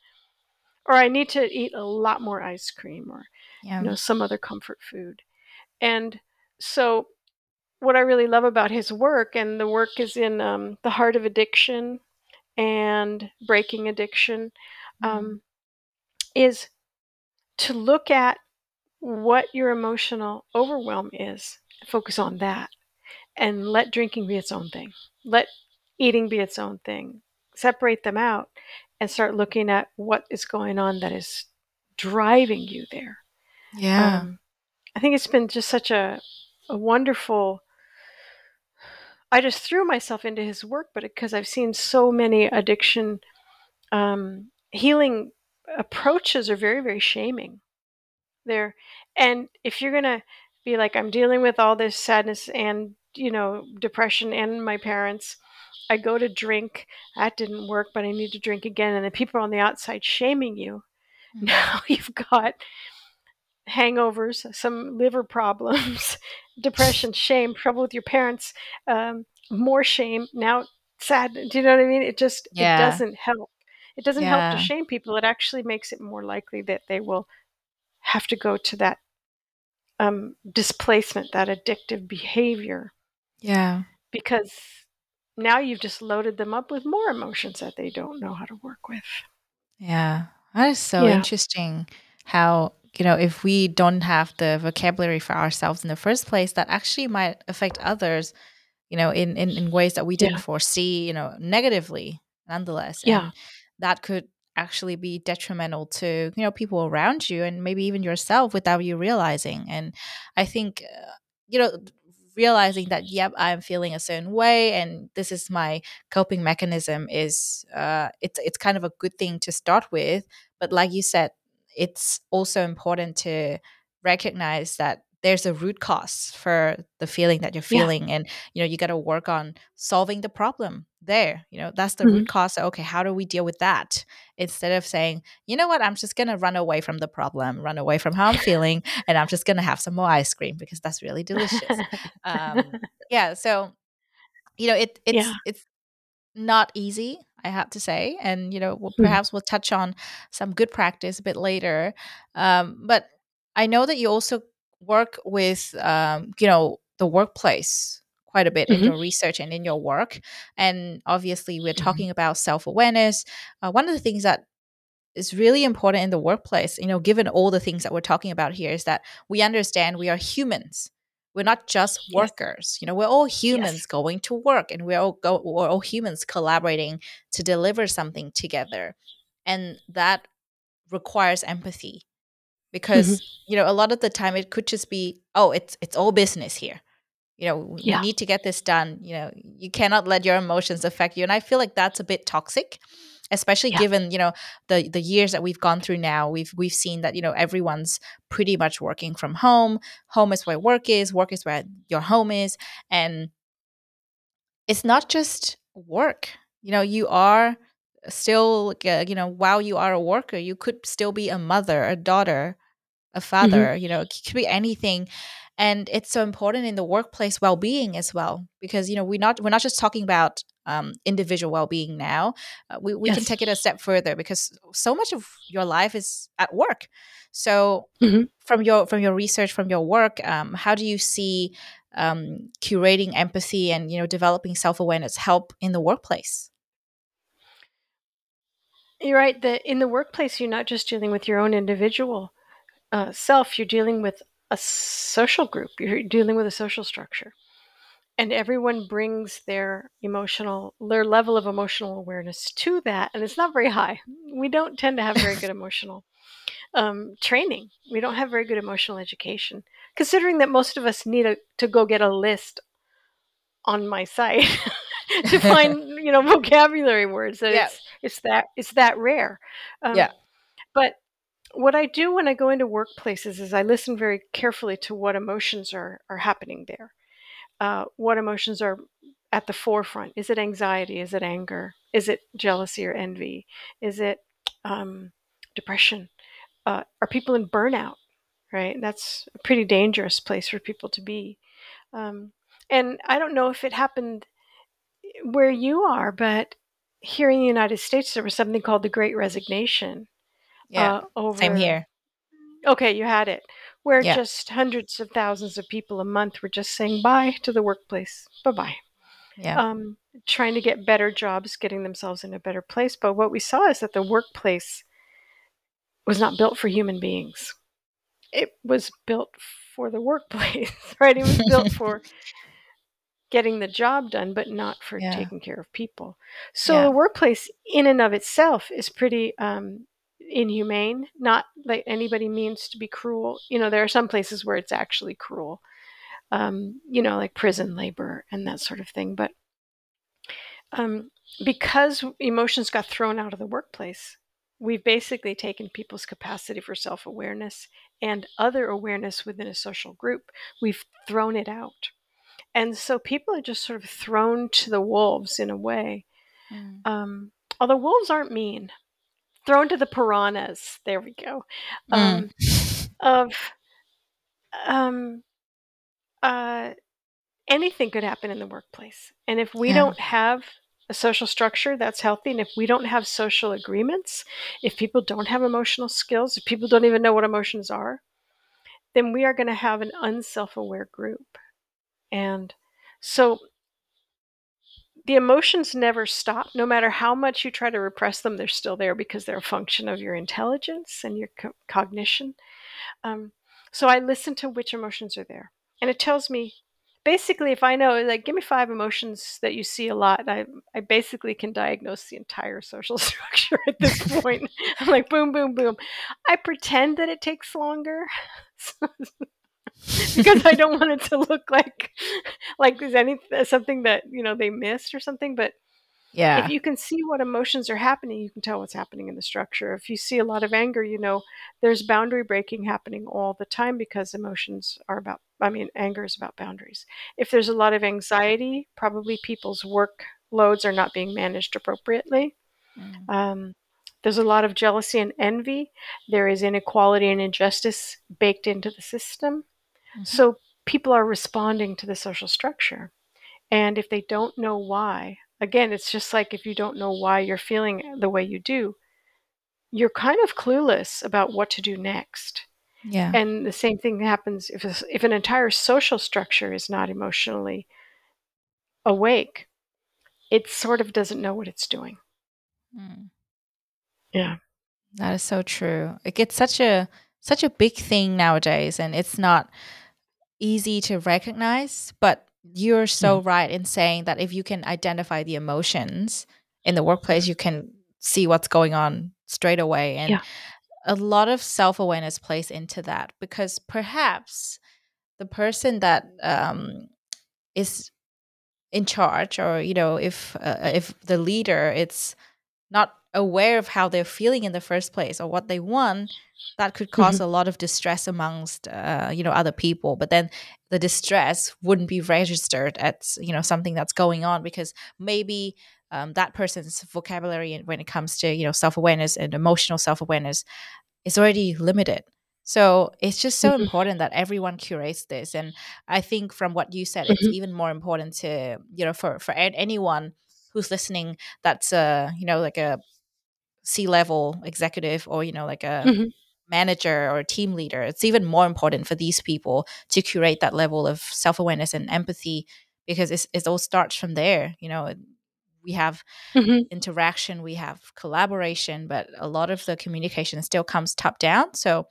Or I need to eat a lot more ice cream or yeah. you know, some other comfort food. And so what I really love about his work, and the work is in um, The Heart of Addiction and Breaking Addiction. Mm-hmm. Um, is to look at what your emotional overwhelm is, focus on that, and let drinking be its own thing. Let eating be its own thing. Separate them out and start looking at what is going on that is driving you there. Yeah. Um, I think it's been just such a, a wonderful. I just threw myself into his work, but because I've seen so many addiction um, healing approaches are very very shaming. There and if you're going to be like i'm dealing with all this sadness and you know depression and my parents. I go to drink. That didn't work but i need to drink again and the people on the outside shaming you mm-hmm. now you've got hangovers some liver problems depression shame trouble with your parents um, more shame now sad do you know what i mean? It just yeah. it doesn't help it doesn't yeah. help to shame people. It actually makes it more likely that they will have to go to that um, displacement, that addictive behavior. Yeah. Because now you've just loaded them up with more emotions that they don't know how to work with. Yeah. That is so yeah. interesting how, you know, if we don't have the vocabulary for ourselves in the first place, that actually might affect others, you know, in, in, in ways that we didn't yeah. foresee, you know, negatively nonetheless. Yeah. And that could actually be detrimental to you know people around you and maybe even yourself without you realizing and i think uh, you know realizing that yep i'm feeling a certain way and this is my coping mechanism is uh it's it's kind of a good thing to start with but like you said it's also important to recognize that there's a root cause for the feeling that you're feeling yeah. and you know you got to work on solving the problem there you know that's the mm-hmm. root cause okay how do we deal with that instead of saying you know what i'm just going to run away from the problem run away from how i'm feeling and i'm just going to have some more ice cream because that's really delicious um, yeah so you know it it's yeah. it's not easy i have to say and you know we'll, mm-hmm. perhaps we'll touch on some good practice a bit later um, but i know that you also work with um, you know the workplace quite a bit mm-hmm. in your research and in your work and obviously we're mm-hmm. talking about self-awareness uh, one of the things that is really important in the workplace you know given all the things that we're talking about here is that we understand we are humans we're not just workers yes. you know we're all humans yes. going to work and we're all go- we're all humans collaborating to deliver something together and that requires empathy because mm-hmm. you know a lot of the time it could just be oh it's it's all business here you know yeah. we need to get this done you know you cannot let your emotions affect you and i feel like that's a bit toxic especially yeah. given you know the the years that we've gone through now we've we've seen that you know everyone's pretty much working from home home is where work is work is where your home is and it's not just work you know you are still uh, you know while you are a worker you could still be a mother a daughter a father mm-hmm. you know it could be anything and it's so important in the workplace well-being as well because you know we're not we're not just talking about um, individual well-being now uh, we, we yes. can take it a step further because so much of your life is at work so mm-hmm. from your from your research from your work um, how do you see um, curating empathy and you know developing self-awareness help in the workplace you're right that in the workplace you're not just dealing with your own individual uh, self you're dealing with a social group you're dealing with a social structure. And everyone brings their emotional their level of emotional awareness to that and it's not very high. We don't tend to have very good emotional um, training. We don't have very good emotional education considering that most of us need a, to go get a list on my site to find you know vocabulary words that yeah. it's it's that it's that rare. Um, yeah. but what I do when I go into workplaces is I listen very carefully to what emotions are are happening there uh, what emotions are at the forefront. Is it anxiety? Is it anger? Is it jealousy or envy? Is it um, depression? Uh, are people in burnout? Right? That's a pretty dangerous place for people to be. Um, and I don't know if it happened where you are, but here in the United States, there was something called the Great Resignation. Yeah, uh, over, same here. Okay, you had it where yeah. just hundreds of thousands of people a month were just saying bye to the workplace. Bye bye. Yeah. Um, trying to get better jobs, getting themselves in a better place. But what we saw is that the workplace was not built for human beings. It was built for the workplace, right? It was built for getting the job done, but not for yeah. taking care of people. So yeah. the workplace, in and of itself, is pretty um, inhumane. Not like anybody means to be cruel. You know, there are some places where it's actually cruel. Um, you know, like prison labor and that sort of thing. But um, because emotions got thrown out of the workplace, we've basically taken people's capacity for self awareness and other awareness within a social group, we've thrown it out. And so people are just sort of thrown to the wolves in a way. Mm. Um, although wolves aren't mean, thrown to the piranhas. There we go. Mm. Um, of um, uh, anything could happen in the workplace, and if we yeah. don't have a social structure that's healthy, and if we don't have social agreements, if people don't have emotional skills, if people don't even know what emotions are, then we are going to have an unself-aware group, and so the emotions never stop. No matter how much you try to repress them, they're still there because they're a function of your intelligence and your co- cognition. Um, so I listen to which emotions are there. And it tells me basically if I know, like, give me five emotions that you see a lot, I, I basically can diagnose the entire social structure at this point. I'm like, boom, boom, boom. I pretend that it takes longer. because I don't want it to look like like there's any something that you know they missed or something. But yeah, if you can see what emotions are happening, you can tell what's happening in the structure. If you see a lot of anger, you know there's boundary breaking happening all the time because emotions are about. I mean, anger is about boundaries. If there's a lot of anxiety, probably people's work loads are not being managed appropriately. Mm. Um, there's a lot of jealousy and envy. There is inequality and injustice baked into the system. Mm-hmm. So people are responding to the social structure. And if they don't know why, again, it's just like if you don't know why you're feeling the way you do, you're kind of clueless about what to do next. Yeah. And the same thing happens if if an entire social structure is not emotionally awake, it sort of doesn't know what it's doing. Mm. Yeah. That is so true. It gets such a such a big thing nowadays and it's not easy to recognize, but you're so mm. right in saying that if you can identify the emotions in the workplace, you can see what's going on straight away. And yeah. a lot of self awareness plays into that because perhaps the person that um, is in charge, or you know, if uh, if the leader it's not aware of how they're feeling in the first place or what they want, that could cause mm-hmm. a lot of distress amongst uh, you know other people. But then the distress wouldn't be registered as you know something that's going on because maybe um, that person's vocabulary when it comes to you know self awareness and emotional self awareness is already limited. So it's just so mm-hmm. important that everyone curates this. And I think from what you said, mm-hmm. it's even more important to you know for for anyone who's listening that's a you know like a C level executive or you know like a mm-hmm. manager or a team leader. It's even more important for these people to curate that level of self awareness and empathy because it's, it all starts from there. You know, we have mm-hmm. interaction, we have collaboration, but a lot of the communication still comes top down. So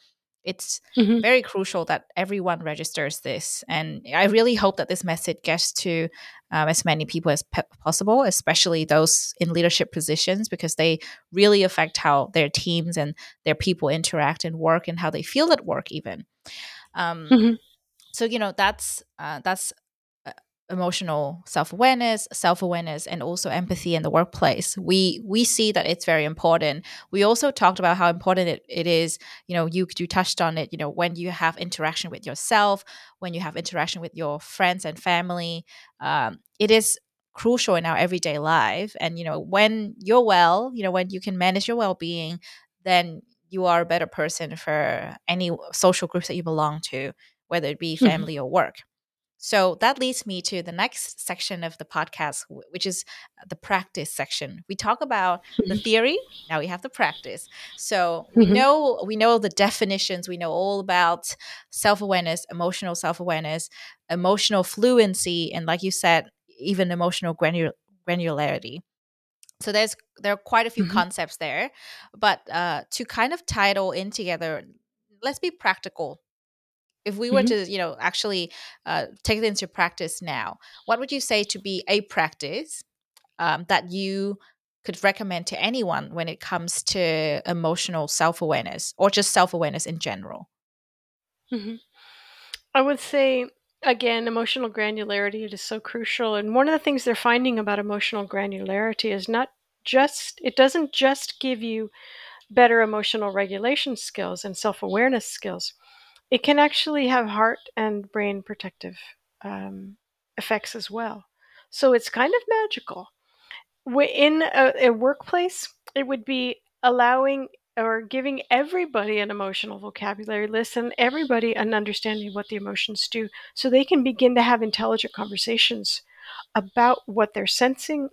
it's mm-hmm. very crucial that everyone registers this. And I really hope that this message gets to um, as many people as pe- possible, especially those in leadership positions, because they really affect how their teams and their people interact and work and how they feel at work, even. Um, mm-hmm. So you know that's uh, that's emotional self-awareness self-awareness and also empathy in the workplace we we see that it's very important we also talked about how important it, it is you know you you touched on it you know when you have interaction with yourself when you have interaction with your friends and family um, it is crucial in our everyday life and you know when you're well you know when you can manage your well-being then you are a better person for any social groups that you belong to whether it be mm-hmm. family mm-hmm. or work so that leads me to the next section of the podcast, which is the practice section. We talk about the mm-hmm. theory, now we have the practice. So mm-hmm. we know we know the definitions, we know all about self-awareness, emotional self-awareness, emotional fluency, and like you said, even emotional granul- granularity. So there's there are quite a few mm-hmm. concepts there, but uh, to kind of tie it all in together, let's be practical if we were mm-hmm. to you know actually uh, take it into practice now what would you say to be a practice um, that you could recommend to anyone when it comes to emotional self-awareness or just self-awareness in general mm-hmm. i would say again emotional granularity is so crucial and one of the things they're finding about emotional granularity is not just it doesn't just give you better emotional regulation skills and self-awareness skills it can actually have heart and brain protective um, effects as well. So it's kind of magical. In a, a workplace, it would be allowing or giving everybody an emotional vocabulary list and everybody an understanding of what the emotions do so they can begin to have intelligent conversations about what they're sensing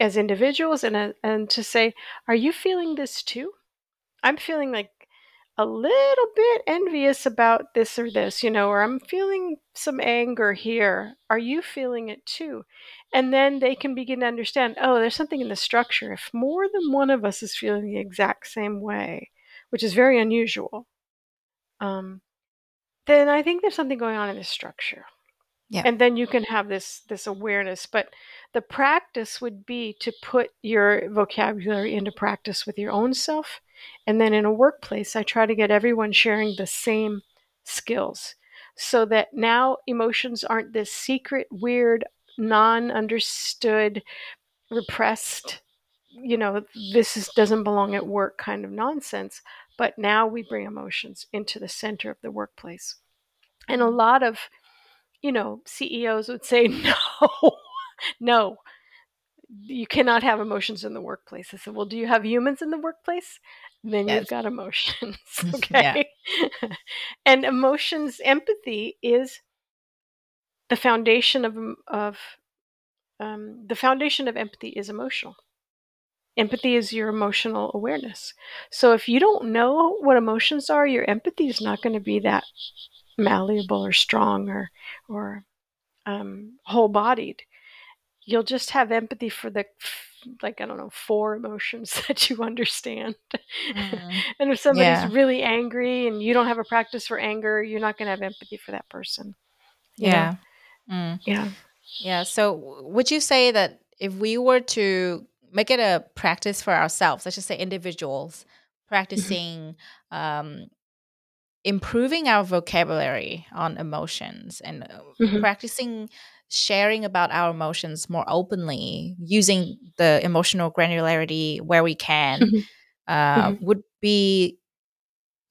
as individuals and, and to say, Are you feeling this too? I'm feeling like a little bit envious about this or this, you know, or I'm feeling some anger here. Are you feeling it too? And then they can begin to understand oh, there's something in the structure. If more than one of us is feeling the exact same way, which is very unusual, um, then I think there's something going on in the structure. Yeah. And then you can have this this awareness. But the practice would be to put your vocabulary into practice with your own self and then in a workplace, I try to get everyone sharing the same skills so that now emotions aren't this secret, weird, non understood, repressed, you know, this is, doesn't belong at work kind of nonsense. But now we bring emotions into the center of the workplace. And a mm-hmm. lot of, you know, CEOs would say, no, no, you cannot have emotions in the workplace. I said, well, do you have humans in the workplace? Then yes. you've got emotions. Okay. and emotions, empathy is the foundation of, of um, the foundation of empathy is emotional. Empathy is your emotional awareness. So if you don't know what emotions are, your empathy is not going to be that malleable or strong or or um, whole bodied. You'll just have empathy for the like I don't know four emotions that you understand. Mm. and if somebody's yeah. really angry and you don't have a practice for anger, you're not going to have empathy for that person. Yeah. Mm. Yeah. Yeah. So would you say that if we were to make it a practice for ourselves, let's just say individuals, practicing um, improving our vocabulary on emotions and uh, Mhm. practicing sharing about our emotions more openly using the emotional granularity where we can Mhm. uh, Mhm. would be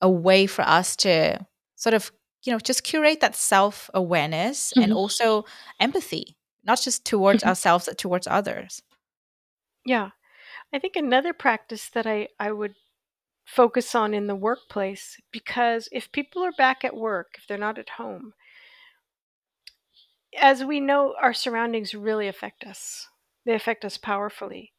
a way for us to sort of you know just curate that self-awareness and Mhm. also empathy not just towards Mhm. ourselves but towards others Yeah. I think another practice that I, I would focus on in the workplace because if people are back at work, if they're not at home, as we know, our surroundings really affect us. They affect us powerfully.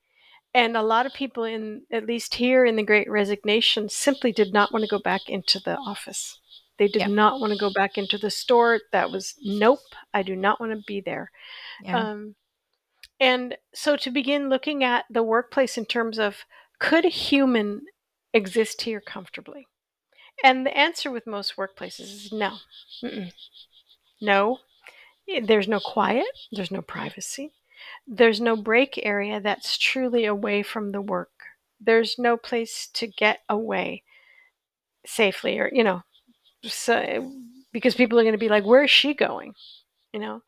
And a lot of people in at least here in the great resignation simply did not want to go back into the office. They did yeah not want to go back into the store. That was nope, I do not want to be there. yeah Um, and so to begin looking at the workplace in terms of could a human exist here comfortably? And the answer with most workplaces is no. Mm-mm. No. Eh, There's no quiet, there's no privacy, there's no break area that's truly away from the work. There's no place to get away safely or, you know, so, because people are going to be like, where is she going? You know,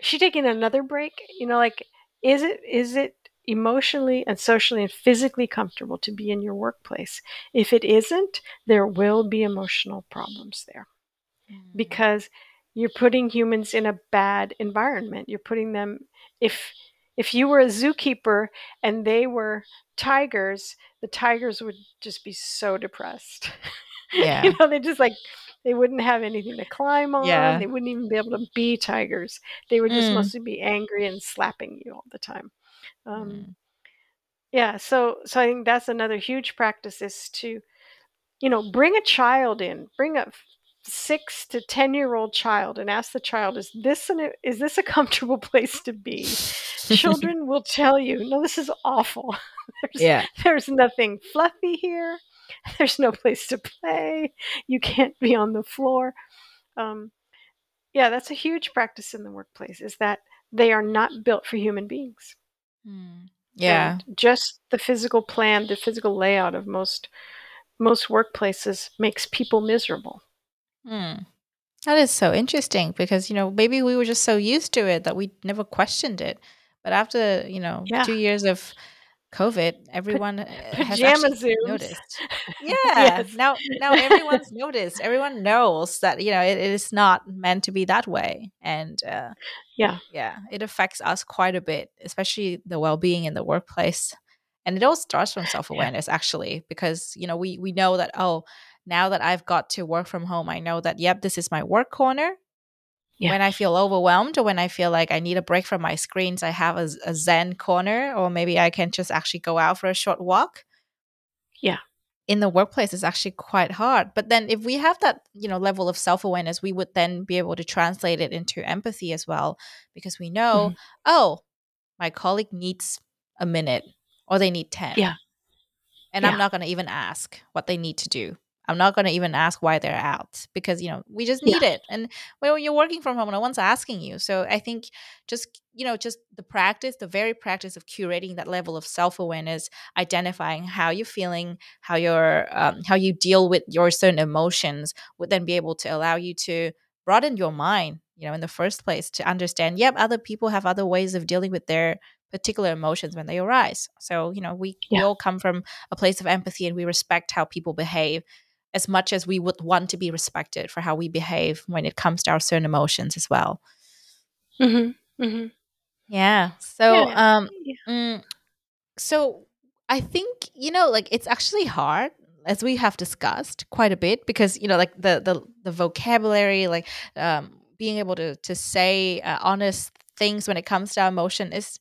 is she taking another break? You know, like, is it, is it emotionally and socially and physically comfortable to be in your workplace? If it isn't, there will be emotional problems there. Mm. because you're putting humans in a bad environment. You're putting them if if you were a zookeeper and they were tigers, the tigers would just be so depressed. yeah you know, they just like they wouldn't have anything to climb on. yeah They wouldn't even be able to be tigers. They would just Mm, mostly be angry and slapping you all the time. Um, mm, yeah, so so I think that's another huge practice is to you know, bring a child in, bring a six to ten year old child, and ask the child, "Is this an is this a comfortable place to be?" Children will tell you, "No, this is awful. there's yeah there's nothing fluffy here. There's no place to play. You can't be on the floor." Um, yeah, that's a huge practice in the workplace. Is that they are not built for human beings, Mm. yeah and just the physical plan, the physical layout of most most workplaces makes people miserable. Mm. That is so interesting because, you know, maybe we were just so used to it that we never questioned it. But after, you know, Yeah. two years of COVID, everyone uh, has Pajama actually noticed. Yeah. yes. Now, now everyone's noticed. Everyone knows that, you know, it, it is not meant to be that way. And uh, yeah. yeah, it affects us quite a bit, especially the well being in the workplace. And it all starts from self Yeah. awareness, actually, because, you know, we, we know that, oh, now that I've got to work from home, I know that, yep, this is my work corner. Yeah. When I feel overwhelmed or when I feel like I need a break from my screens, I have a, a Zen corner, or maybe I can just actually go out for a short walk. Yeah. In the workplace, it's actually quite hard. But then, if we have that, you know, level of self awareness, we would then be able to translate it into empathy as well, because we know, Mhm. oh, my colleague needs a minute or they need ten, Yeah. and Yeah. I'm not going to even ask what they need to do. I'm not going to even ask why they're out because you know we just need it. And when you're working from home, no one's asking you. So I think just you know just the practice, the very practice of curating that level of self awareness, identifying how you're feeling, how you're um, how you deal with your certain emotions, would then be able to allow you to broaden your mind. You know, in the first place, to understand, yep, other people have other ways of dealing with their particular emotions when they arise. So you know, we we all come from a place of empathy and we respect how people behave as much as we would want to be respected for how we behave when it comes to our certain emotions as well. Mhm. Mhm. Yeah. So, Yeah. um, Yeah. mm, so I think you know, like it's actually hard as we have discussed quite a bit because you know, like the the the vocabulary, like um, being able to to say uh, honest things when it comes to our emotion is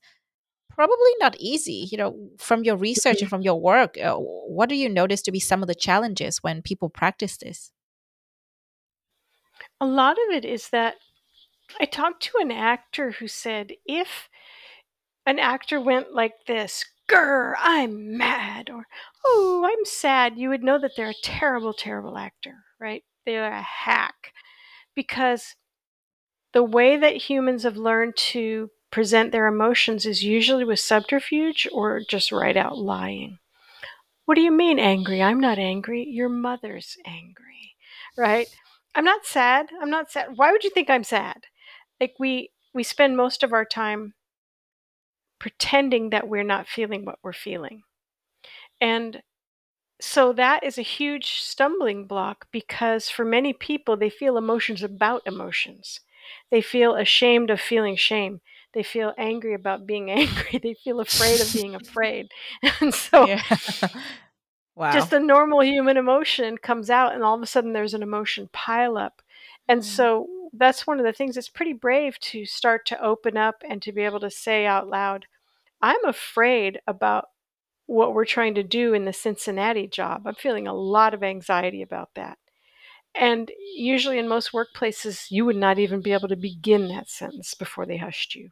probably not easy. You know, from your research Mhm. and from your work, uh, what do you notice to be some of the challenges when people practice this? A lot of it is that I talked to an actor who said if an actor went like this, grr, I'm mad, or oh, I'm sad, you would know that they're a terrible, terrible actor, right? They're a hack. Because the way that humans have learned to present their emotions is usually with subterfuge or just right out lying. What do you mean angry? I'm not angry. Your mother's angry, right? I'm not sad. I'm not sad. Why would you think I'm sad? Like we we spend most of our time pretending that we're not feeling what we're feeling. And so that is a huge stumbling block because for many people, they feel emotions about emotions. They feel ashamed of feeling shame. They feel angry about being angry. They feel afraid of being afraid. And so, yeah. wow. just a normal human emotion comes out, and all of a sudden, there's an emotion pile up. And mm. so, that's one of the things it's pretty brave to start to open up and to be able to say out loud, I'm afraid about what we're trying to do in the Cincinnati job. I'm feeling a lot of anxiety about that. And usually in most workplaces, you would not even be able to begin that sentence before they hushed you.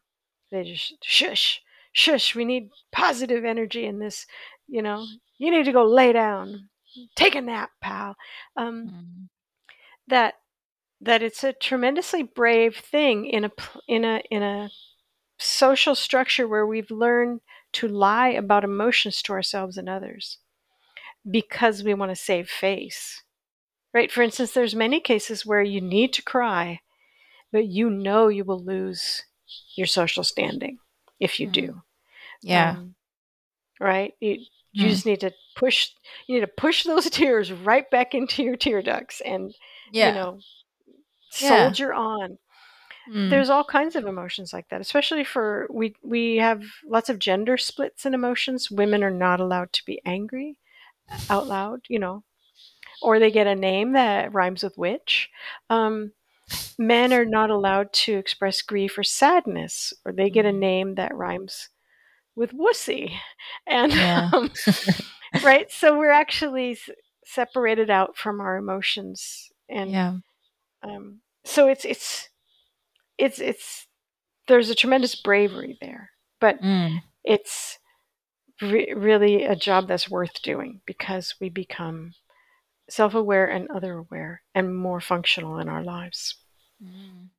They just shush, shush, we need positive energy in this, you know, you need to go lay down, take a nap, pal. Um, mm. That that it's a tremendously brave thing in a in a in a social structure where we've learned to lie about emotions to ourselves and others because we want to save face. Right? For instance, there's many cases where you need to cry, but you know you will lose your social standing if you do. Mm. Yeah. Um, right? You, you mm. just need to push you need to push those tears right back into your tear ducts and yeah. you know soldier yeah. on Mm. There's all kinds of emotions like that, especially for we we have lots of gender splits in emotions. Women are not allowed to be angry out loud, you know, or they get a name that rhymes with witch. Um, men are not allowed to express grief or sadness, or they get a mm. name that rhymes with wussy. And yeah. um, right, so we're actually s- separated out from our emotions, and yeah. um, so it's it's it's it's there's a tremendous bravery there, but mm. it's re- really a job that's worth doing because we become self-aware and other-aware and more functional in our lives. Mm.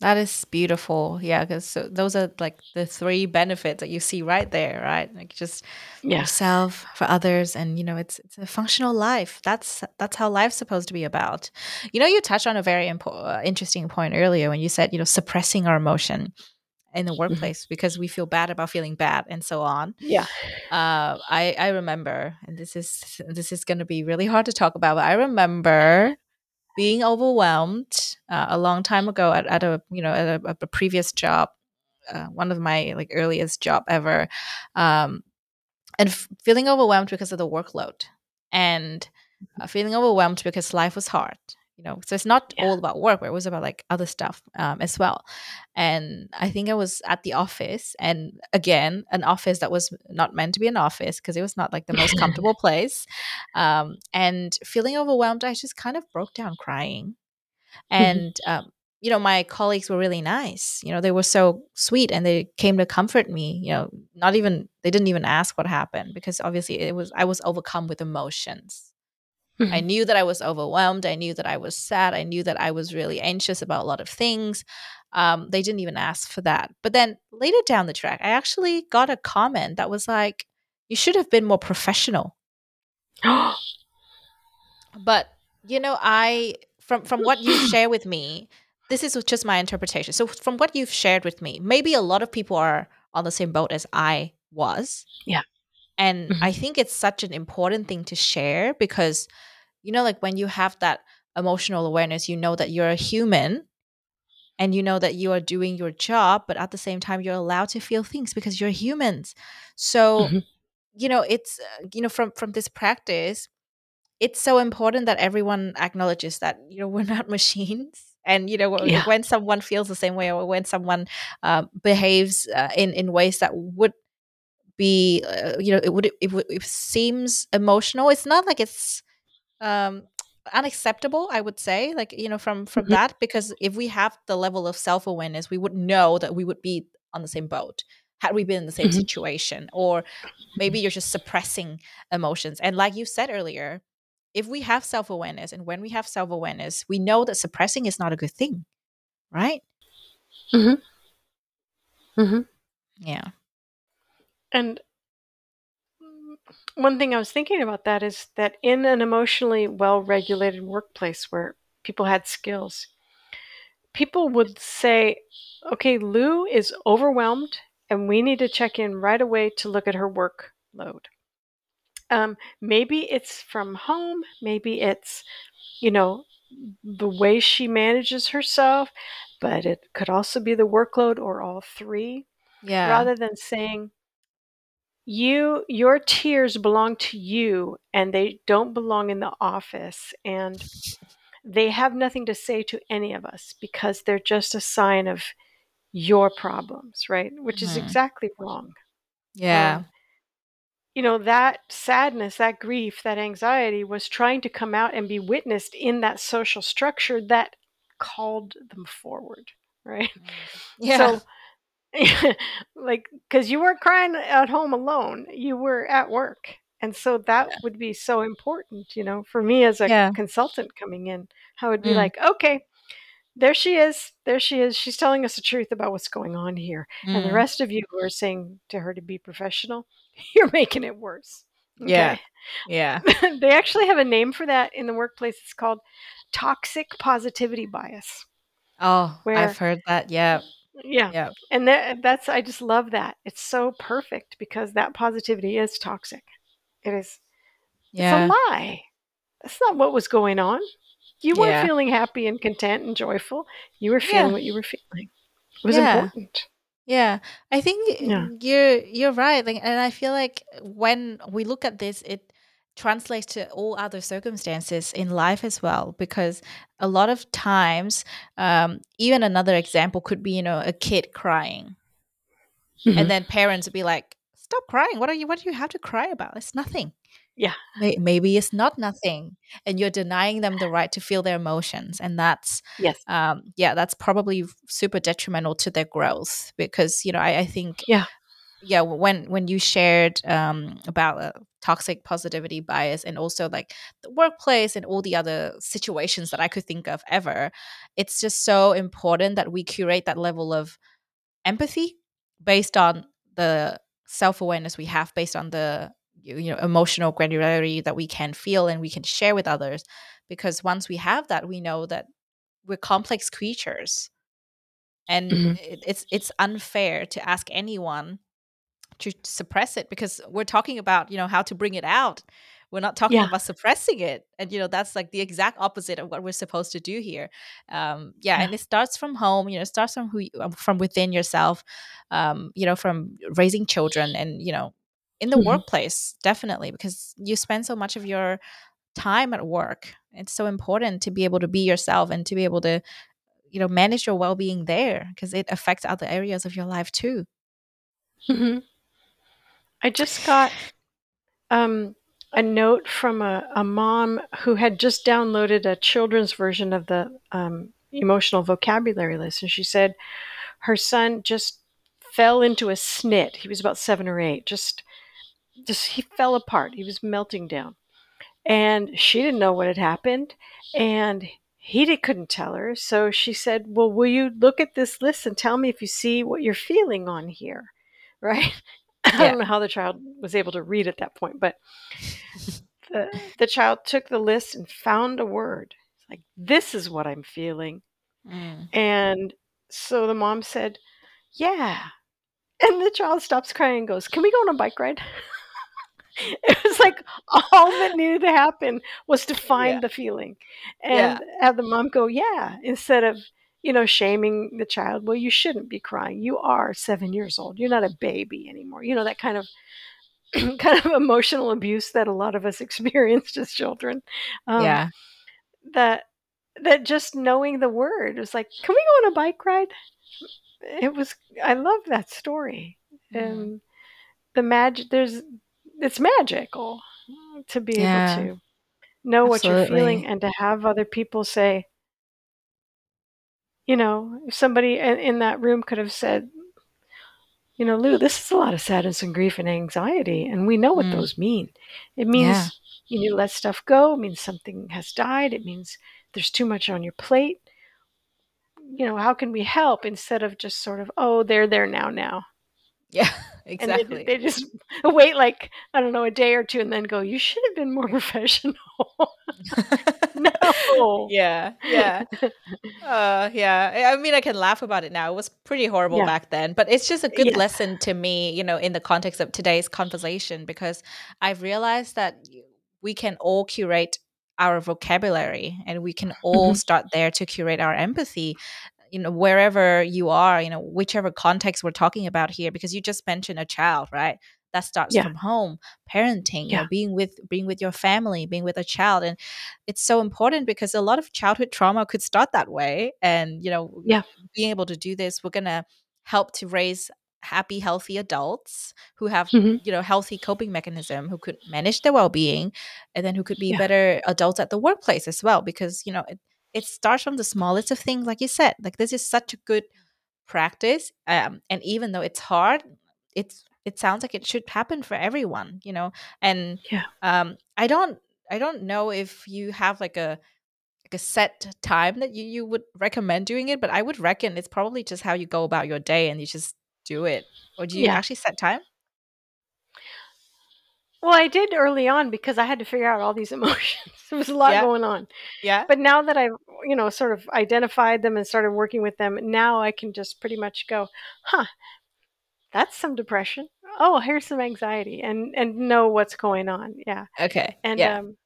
That is beautiful. Yeah, because so those are like the three benefits that you see right there, right? Like just yeah. yourself for others, and you know, it's it's a functional life. That's that's how life's supposed to be about. You know, you touched on a very important, uh, interesting point earlier when you said, you know, suppressing our emotion in the mm-hmm. workplace mm-hmm. because we feel bad about feeling bad and so on. Yeah. Uh, I I remember, and this is this is going to be really hard to talk about, but I remember being overwhelmed uh, a long time ago at, at a you know at a, a previous job uh, one of my like earliest job ever um, and f- feeling overwhelmed because of the workload and uh, feeling overwhelmed because life was hard you know so it's not yeah. all about work but it was about like other stuff um, as well and i think i was at the office and again an office that was not meant to be an office because it was not like the most comfortable place um, and feeling overwhelmed i just kind of broke down crying mm-hmm. and um, you know my colleagues were really nice you know they were so sweet and they came to comfort me you know not even they didn't even ask what happened because obviously it was i was overcome with emotions Mm-hmm. I knew that I was overwhelmed. I knew that I was sad. I knew that I was really anxious about a lot of things. Um, they didn't even ask for that. But then later down the track, I actually got a comment that was like, you should have been more professional. but, you know, I, from, from what you share with me, this is just my interpretation. So, from what you've shared with me, maybe a lot of people are on the same boat as I was. Yeah. And mm-hmm. I think it's such an important thing to share because, you know, like when you have that emotional awareness, you know that you're a human and you know that you are doing your job, but at the same time, you're allowed to feel things because you're humans. So, mm-hmm. you know, it's, uh, you know, from, from this practice, it's so important that everyone acknowledges that, you know, we're not machines and you know yeah. when someone feels the same way or when someone uh, behaves uh, in in ways that would be uh, you know it would it, it seems emotional it's not like it's um unacceptable i would say like you know from from mm-hmm. that because if we have the level of self-awareness we would know that we would be on the same boat had we been in the same mm-hmm. situation or maybe you're just suppressing emotions and like you said earlier if we have self-awareness and when we have self-awareness we know that suppressing is not a good thing right mm-hmm. Mm-hmm. yeah and one thing I was thinking about that is that in an emotionally well regulated workplace where people had skills, people would say, okay, Lu is overwhelmed and we need to check in right away to look at her workload. Um, maybe it's from home, maybe it's, you know, the way she manages herself, but it could also be the workload or all three. Yeah. Rather than saying, you your tears belong to you and they don't belong in the office and they have nothing to say to any of us because they're just a sign of your problems right which is Mhm. exactly wrong Yeah. Um, you know that sadness that grief that anxiety was trying to come out and be witnessed in that social structure that called them forward right yeah. so like because you weren't crying at home alone you were at work and so that would be so important you know for me as a Yeah. consultant coming in how it'd be Mm. like okay there she is there she is she's telling us the truth about what's going on here and the Mm. rest of you who are saying to her to be professional you're making it worse Yeah. Yeah. they actually have a name for that in the workplace it's called toxic positivity bias Oh, I've heard that. Yeah. Yeah Yeah. And that, that's I just love that. It's so perfect because that positivity is toxic. It is Yeah. it's a lie. That's not what was going on. You weren't Yeah. feeling happy and content and joyful. You were Yeah. feeling what you were feeling. It was Yeah. important. Yeah, I think Yeah. you're you're right. Like, and I feel like when we look at this, it translates to all other circumstances in life as well. Because a lot of times, um, even another example could be, you know, a kid crying, Mhm. and then parents would be like, "Stop crying! What are you? What do you have to cry about? It's nothing." Yeah. Maybe it's not nothing, and you're denying them the right to feel their emotions, and that's yes. um, yeah, that's probably super detrimental to their growth because you know I, I think Yeah. yeah when when you shared um, about uh, toxic positivity bias and also like the workplace and all the other situations that I could think of ever, it's just so important that we curate that level of empathy based on the self awareness we have, based on the you know emotional granularity that we can feel and we can share with others because once we have that we know that we're complex creatures and Mhm. it's it's unfair to ask anyone to suppress it because we're talking about you know how to bring it out we're not talking Yeah. about suppressing it and you know that's like the exact opposite of what we're supposed to do here um yeah, Yeah. and it starts from home you know it starts from who you, um, from within yourself um you know from raising children and you know in the Mhm. workplace definitely because you spend so much of your time at work it's so important to be able to be yourself and to be able to you know manage your well-being there because it affects other areas of your life too Mhm. I just got um, a note from a, a mom who had just downloaded a children's version of the um, emotional vocabulary list. And she said her son just fell into a snit. He was about seven or eight. Just, just he fell apart. He was melting down. And she didn't know what had happened. And he did, couldn't tell her. So she said, Well, will you look at this list and tell me if you see what you're feeling on here? Right? I don't know how the child was able to read at that point, but the, the child took the list and found a word. It's like, This is what I'm feeling. Mm. And so the mom said, Yeah. And the child stops crying and goes, Can we go on a bike ride? it was like all that needed to happen was to find Yeah. the feeling Yeah. and have the mom go, Yeah, instead of, you know, shaming the child. Well, you shouldn't be crying. You are seven years old. You're not a baby anymore. You know, that kind of kind of emotional abuse that a lot of us experienced as children. Um, yeah that that just knowing the word was like, can we go on a bike ride? It was. I love that story, Mhm. and the magic. There's, it's magical to be Yeah. able to know what you're feeling and to have other people say, you know, if somebody in, in that room could have said, you know, Lu, this is a lot of sadness and grief and anxiety, and we know what Mm. those mean. It means Yeah. you need to let stuff go. It means something has died. It means there's too much on your plate. You know, how can we help instead of just sort of, oh, they're there now, now. Yeah, And they, exactly. they just wait like, I don't know, a day or two and then go, you should have been more professional. no. yeah, yeah. Uh, yeah. I mean, I can laugh about it now. It was pretty horrible Yeah. back then, but it's just a good Yes. lesson to me, you know, in the context of today's conversation, because I've realized that we can all curate our vocabulary and we can all Mhm. start there to curate our empathy, you know, wherever you are, you know, whichever context we're talking about here, because you just mentioned a child, right? That starts Yeah. from home, parenting, you know, Yeah. being with being with your family, being with a child. And it's so important because a lot of childhood trauma could start that way and you know Yeah. being able to do this we're going to help to raise happy healthy adults who have Mhm. you know healthy coping mechanism who could manage their well-being and then who could be Yeah. better adults at the workplace as well because you know it, starts from the smallest of things like you said like this is such a good practice um, and even though it's hard it's it sounds like it should happen for everyone you know and Yeah. um i don't i don't know if you have like a like a set time that you, you would recommend doing it but i would reckon it's probably just how you go about your day and you just do it or do you Yeah. actually set time Well, I did early on because I had to figure out all these emotions. there was a lot Yeah. going on. yeah But now that I've, you know, sort of identified them and started working with them, now I can just pretty much go, huh, that's some depression. Oh, here's some anxiety and and know what's going on. Yeah. okay And yeah um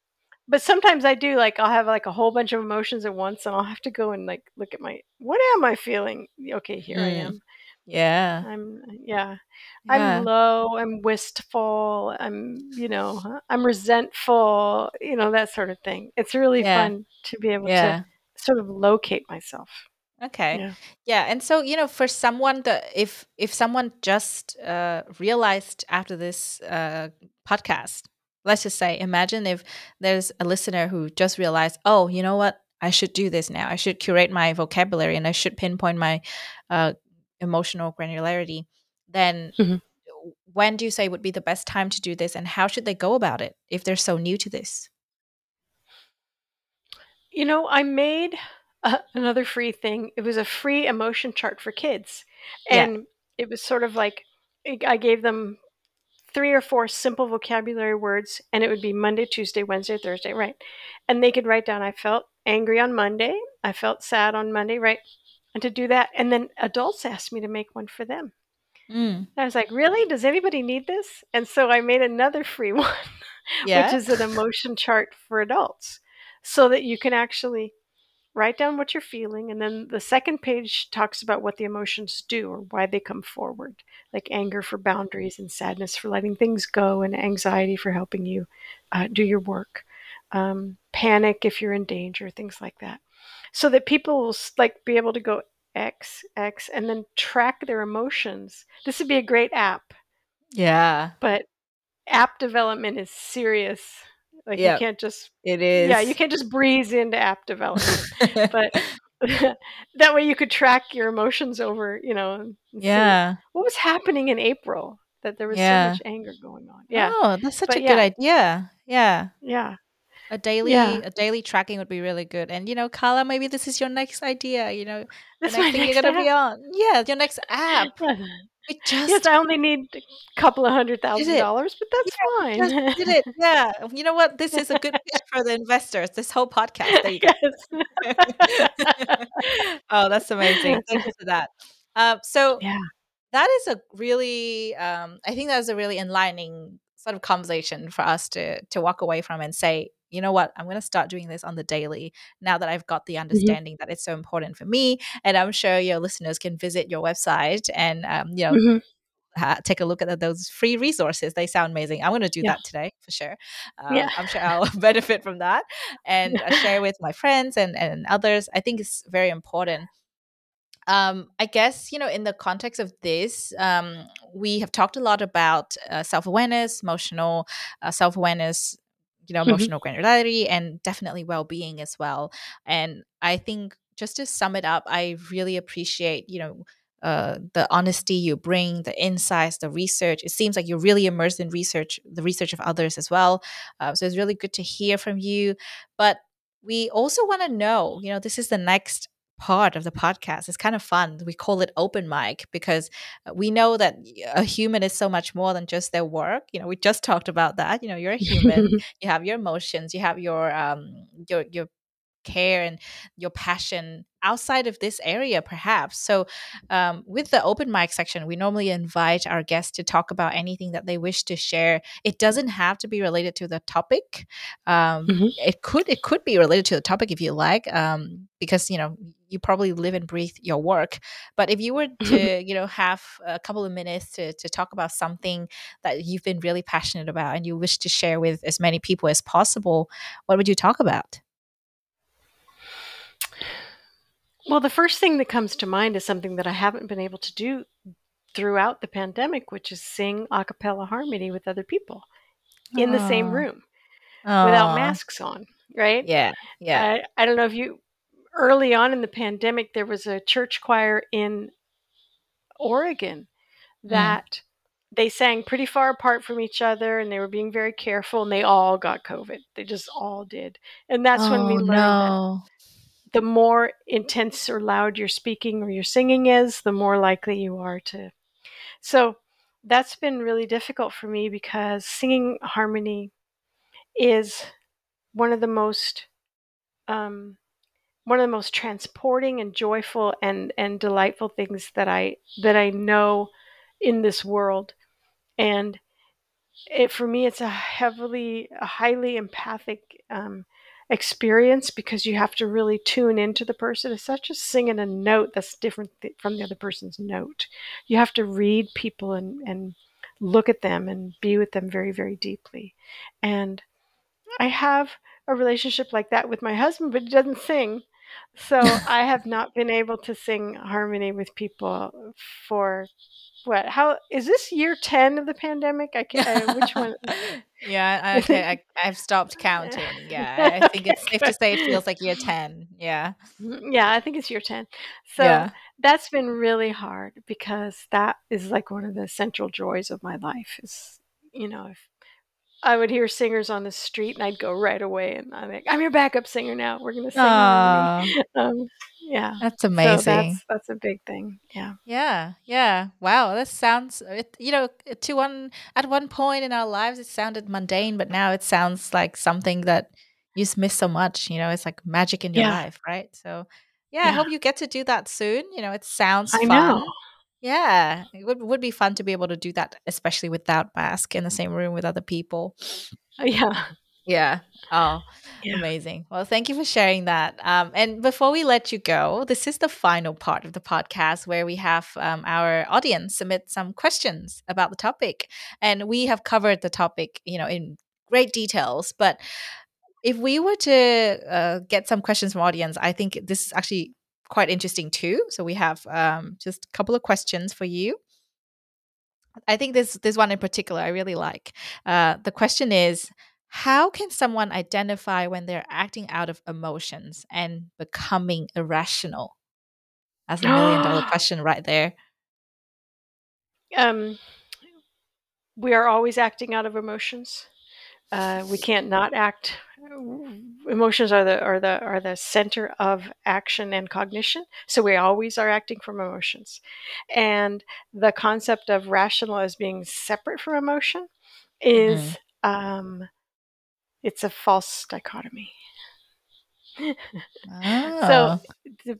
but sometimes I do like I'll have like a whole bunch of emotions at once and I'll have to go and like look at my what am I feeling? Okay, here I Mm. am. Yeah I'm yeah. yeah I'm low, I'm wistful, I'm, you know, I'm resentful, you know, that sort of thing. It's really Yeah. fun to be able to sort of locate myself. okay Yeah. Yeah, and so you know, for someone that if if someone just uh, realized after this uh, podcast, let's just say, imagine if there's a listener who just realized, oh, you know what, I should do this now. I should curate my vocabulary and I should pinpoint my uh, emotional granularity. Then, Mhm. when do you say would be the best time to do this, and how should they go about it if they're so new to this? You know, I made uh, another free thing. It was a free emotion chart for kids. Yeah. And it was sort of like I gave them three or four simple vocabulary words, and it would be Monday, Tuesday, Wednesday, Thursday, right? And they could write down, I felt angry on Monday, I felt sad on Monday, right? And to do that. And then adults asked me to make one for them. Mm, I was like, really? Does anybody need this? And so I made another free one, yeah. which is an emotion chart for adults so that you can actually write down what you're feeling. And then the second page talks about what the emotions do or why they come forward, like anger for boundaries and sadness for letting things go and anxiety for helping you uh, do your work, um, panic if you're in danger, things like that. So that people will like be able to go X, X, and then track their emotions. This would be a great app yeah. but app development is serious. Like Yep. you can't just It is. yeah, you can't just breeze into app development. but that way you could track your emotions over, you know, yeah. what was happening in April that there was Yeah. so much anger going on. Yeah. Oh, that's such But a good idea. Yeah. Yeah. A daily Yeah. a daily tracking would be really good. And you know, Karla, maybe this is your next idea, you know, the That's next my thing next you're gonna be on. Yeah, your next app. We just Yes, I only need a couple of hundred thousand dollars, but that's Yeah, fine. did it. Yeah. You know what? This is a good pitch for the investors. This whole podcast. There you go. yes. oh, that's amazing. Thank you for that. Um, so yeah. that is a really um, i think that was a really enlightening sort of conversation for us to to walk away from and say you know what i'm going to start doing this on the daily now that i've got the Mhm. understanding that it's so important for me and i'm sure your listeners can visit your website and um, you know Mhm. ha- take a look at those free resources they sound amazing i'm going to do Yeah. that today for sure um, Yeah. i'm sure i'll benefit from that and uh, share with my friends and and others i think it's very important um, I guess, you know, in the context of this, um, we have talked a lot about uh, self awareness, emotional uh, self awareness, you know, Mhm. emotional granularity, and definitely well being as well. And I think just to sum it up, I really appreciate, you know, uh, the honesty you bring, the insights, the research. It seems like you're really immersed in research, the research of others as well. Uh, so it's really good to hear from you. But we also want to know, you know, this is the next part of the podcast. It's kind of fun. We call it open mic because uh, we know that a human is so much more than just their work. You know, we just talked about that. You know, you're a human. you have your emotions. You have your um your your care and your passion outside of this area perhaps. So um, with the open mic section we normally invite our guests to talk about anything that they wish to share. It doesn't have to be related to the topic. Um, mm-hmm. it could it could be related to the topic if you like um, because you know you probably live and breathe your work. But if you were to you know have a couple of minutes to, to talk about something that you've been really passionate about and you wish to share with as many people as possible what would you talk about well, the first thing that comes to mind is something that I haven't been able to do throughout the pandemic, which is sing a cappella harmony with other people in the same room Aww. without masks on, right? Yeah. Yeah. I, I don't know if you, early on in the pandemic, there was a church choir in Oregon mm. that. Mm. They sang pretty far apart from each other and they were being very careful and they all got COVID. They just all did. And that's oh, when we oh, learned no. that the more intense or loud your speaking or your singing is, the more likely you are to. So that's been really difficult for me because singing harmony is one of the most um, one of the most transporting and joyful and and delightful things that I that I know in this world and it for me it's a heavily a highly empathic um, experience because you have to really tune into the person. It's such as singing a note that's different th- from the other person's note. You have to read people and, and look at them and be with them very, very deeply. And I have a relationship like that with my husband, but he doesn't sing. So I have not been able to sing harmony with people for what? How is this year ten of the pandemic? I can't. Uh, which one? yeah, okay, I, I've stopped counting. Yeah, I think it's safe to say it feels like year ten. Yeah, mm, yeah, I think it's year ten. So yeah. that's been really hard because that is like one of the central joys of my life. Is you know if I would hear singers on the street, and I'd go right away, and I'm like, "I'm your backup singer now. We're gonna sing." Um, yeah, that's amazing. So that's that's a big thing. Yeah, yeah, yeah. Wow, that sounds. It, you know, to one at one point in our lives, it sounded mundane, but now it sounds like something that you just miss so much. You know, it's like magic in your yeah. life, right? So, yeah, yeah, I hope you get to do that soon. You know, it sounds I fun. Know. Yeah, it would would be fun to be able to do that, especially without mask in the same room with other people. Yeah. Yeah. Oh, yeah. amazing. Well, thank you for sharing that. Um, and before we let you go, this is the final part of the podcast where we have um, our audience submit some questions about the topic, and we have covered the topic, you know, in great details. But if we were to uh, get some questions from audience, I think this is actually quite interesting too. So we have um, just a couple of questions for you. I think this this one in particular I really like. Uh, the question is, how can someone identify when they're acting out of emotions and becoming irrational? That's a million dollar question right there. Um, we are always acting out of emotions. Uh, we can't not act emotions are the are the are the center of action and cognition so we always are acting from emotions and the concept of rational as being separate from emotion is mm-hmm. um it's a false dichotomy oh. so the,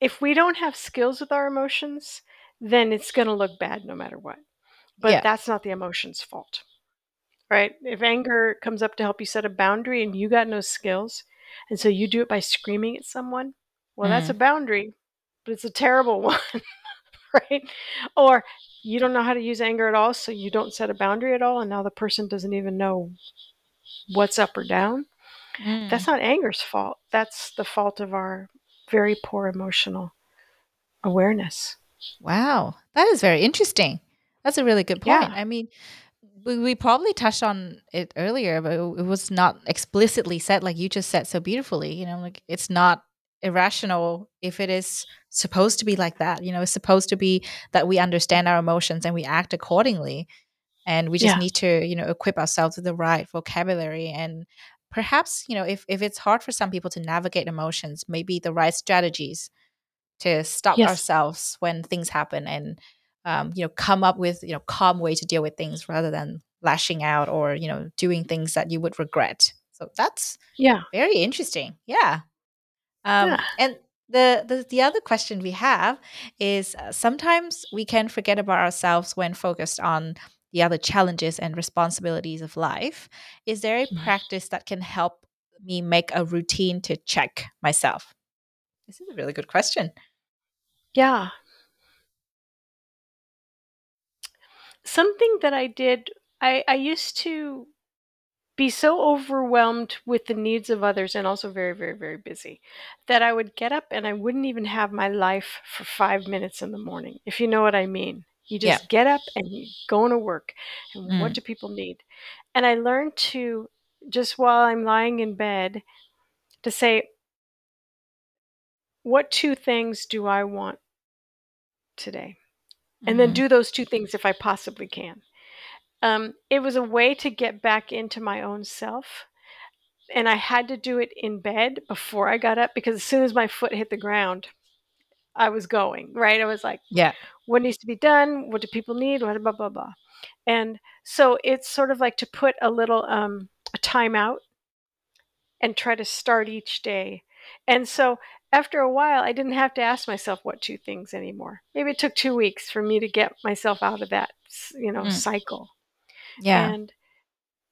if we don't have skills with our emotions then it's going to look bad no matter what but yeah. that's not the emotion's fault right? If anger comes up to help you set a boundary and you got no skills, and so you do it by screaming at someone, well, mm. that's a mm-hmm. boundary, but it's a terrible one, right? Or you don't know how to use anger at all, so you don't set a boundary at all, and now the person doesn't even know what's up or down. Mm. That's not anger's fault. That's the fault of our very poor emotional awareness. Wow, that is very interesting. That's a really good point. Yeah. I mean, we, we probably touched on it earlier, but it, was not explicitly said like you just said so beautifully. You know, like it's not irrational if it is supposed to be like that. You know, it's supposed to be that we understand our emotions and we act accordingly. And we just yeah. need to, you know, equip ourselves with the right vocabulary and perhaps you know if, if it's hard for some people to navigate emotions maybe the right strategies to stop yes. ourselves when things happen and um, you know come up with you know calm way to deal with things rather than lashing out or you know doing things that you would regret. So that's yeah. very interesting. Yeah. Um, yeah. and the, the the other question we have is uh, sometimes we can forget about ourselves when focused on the other challenges and responsibilities of life. Is there a mm. practice that can help me make a routine to check myself? This is a really good question. Yeah something that i did i i used to be so overwhelmed with the needs of others and also very, very, very busy that I would get up and I wouldn't even have my life for five minutes in the morning, if you know what I mean. You just yeah. get up and you go into work. And mm. what do people need? And I learned to, just while I'm lying in bed, to say, what two things do I want today? And mm-hmm. then do those two things if I possibly can um, it was a way to get back into my own self. And I had to do it in bed before I got up because as soon as my foot hit the ground, I was going, right? I was like, yeah, what needs to be done? What do people need? What, blah, blah, blah. And so it's sort of like to put a little um, a time out and try to start each day. And so after a while, I didn't have to ask myself what two things anymore. Maybe it took two weeks for me to get myself out of that, you know, mm. cycle. Yeah. And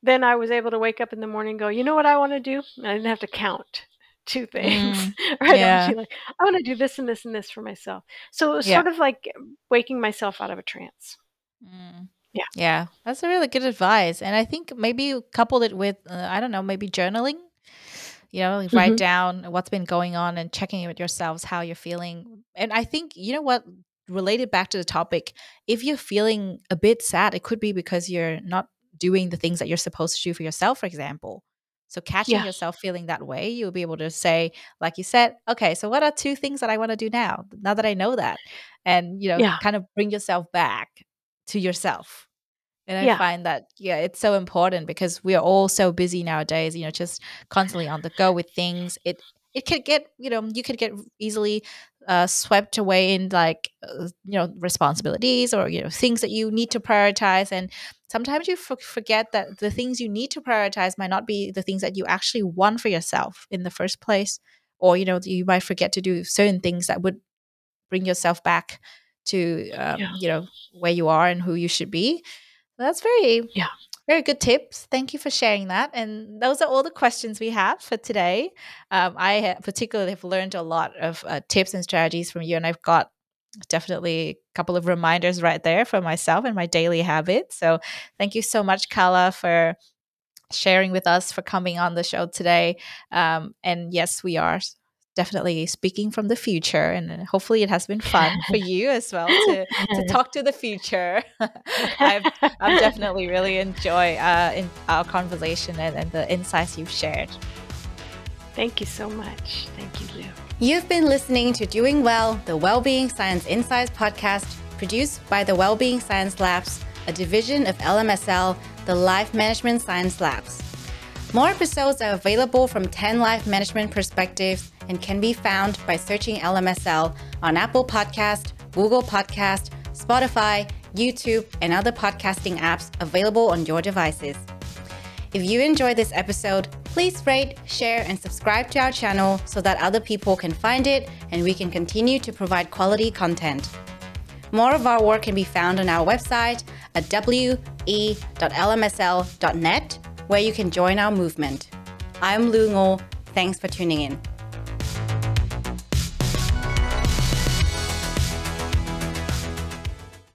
then I was able to wake up in the morning and go, you know what I want to do? And I didn't have to count two things. Mm, right. Yeah. I, like, I want to do this and this and this for myself. So it was yeah. sort of like waking myself out of a trance. Mm. Yeah. Yeah. That's a really good advice. And I think maybe you coupled it with, uh, I don't know, maybe journaling. You know, like write mm-hmm. down what's been going on and checking in with yourselves, how you're feeling. And I think, you know what, related back to the topic, if you're feeling a bit sad, it could be because you're not doing the things that you're supposed to do for yourself, for example. So catching yeah. yourself feeling that way, you'll be able to say, like you said, okay, so what are two things that I want to do now? Now that I know that, and you know, yeah. kind of bring yourself back to yourself. And I yeah. find that yeah, it's so important because we are all so busy nowadays. You know, just constantly on the go with things. It it could get you know you could get easily uh, swept away in like uh, you know responsibilities or you know things that you need to prioritize and sometimes you f- forget that the things you need to prioritize might not be the things that you actually want for yourself in the first place or you know you might forget to do certain things that would bring yourself back to um, yeah. you know where you are and who you should be that's very yeah very good tips. Thank you for sharing that. And those are all the questions we have for today. Um, I particularly have learned a lot of uh, tips and strategies from you, and I've got definitely a couple of reminders right there for myself and my daily habits. So thank you so much, Karla, for sharing with us, for coming on the show today. Um, and yes, we are definitely speaking from the future and hopefully it has been fun for you as well to, to talk to the future. I've, I've definitely really enjoyed uh, in our conversation and, and the insights you've shared. Thank you so much. Thank you Lu you've been listening to doing well the wellbeing science insights podcast produced by the wellbeing science labs a division of lmsl the life management science labs more episodes are available from 10 life management perspectives and can be found by searching LMSL on Apple Podcast, Google Podcast, Spotify, YouTube, and other podcasting apps available on your devices. If you enjoyed this episode, please rate, share, and subscribe to our channel so that other people can find it and we can continue to provide quality content. More of our work can be found on our website at we.lmsl.net, where you can join our movement. I'm Lu Ngo. Thanks for tuning in.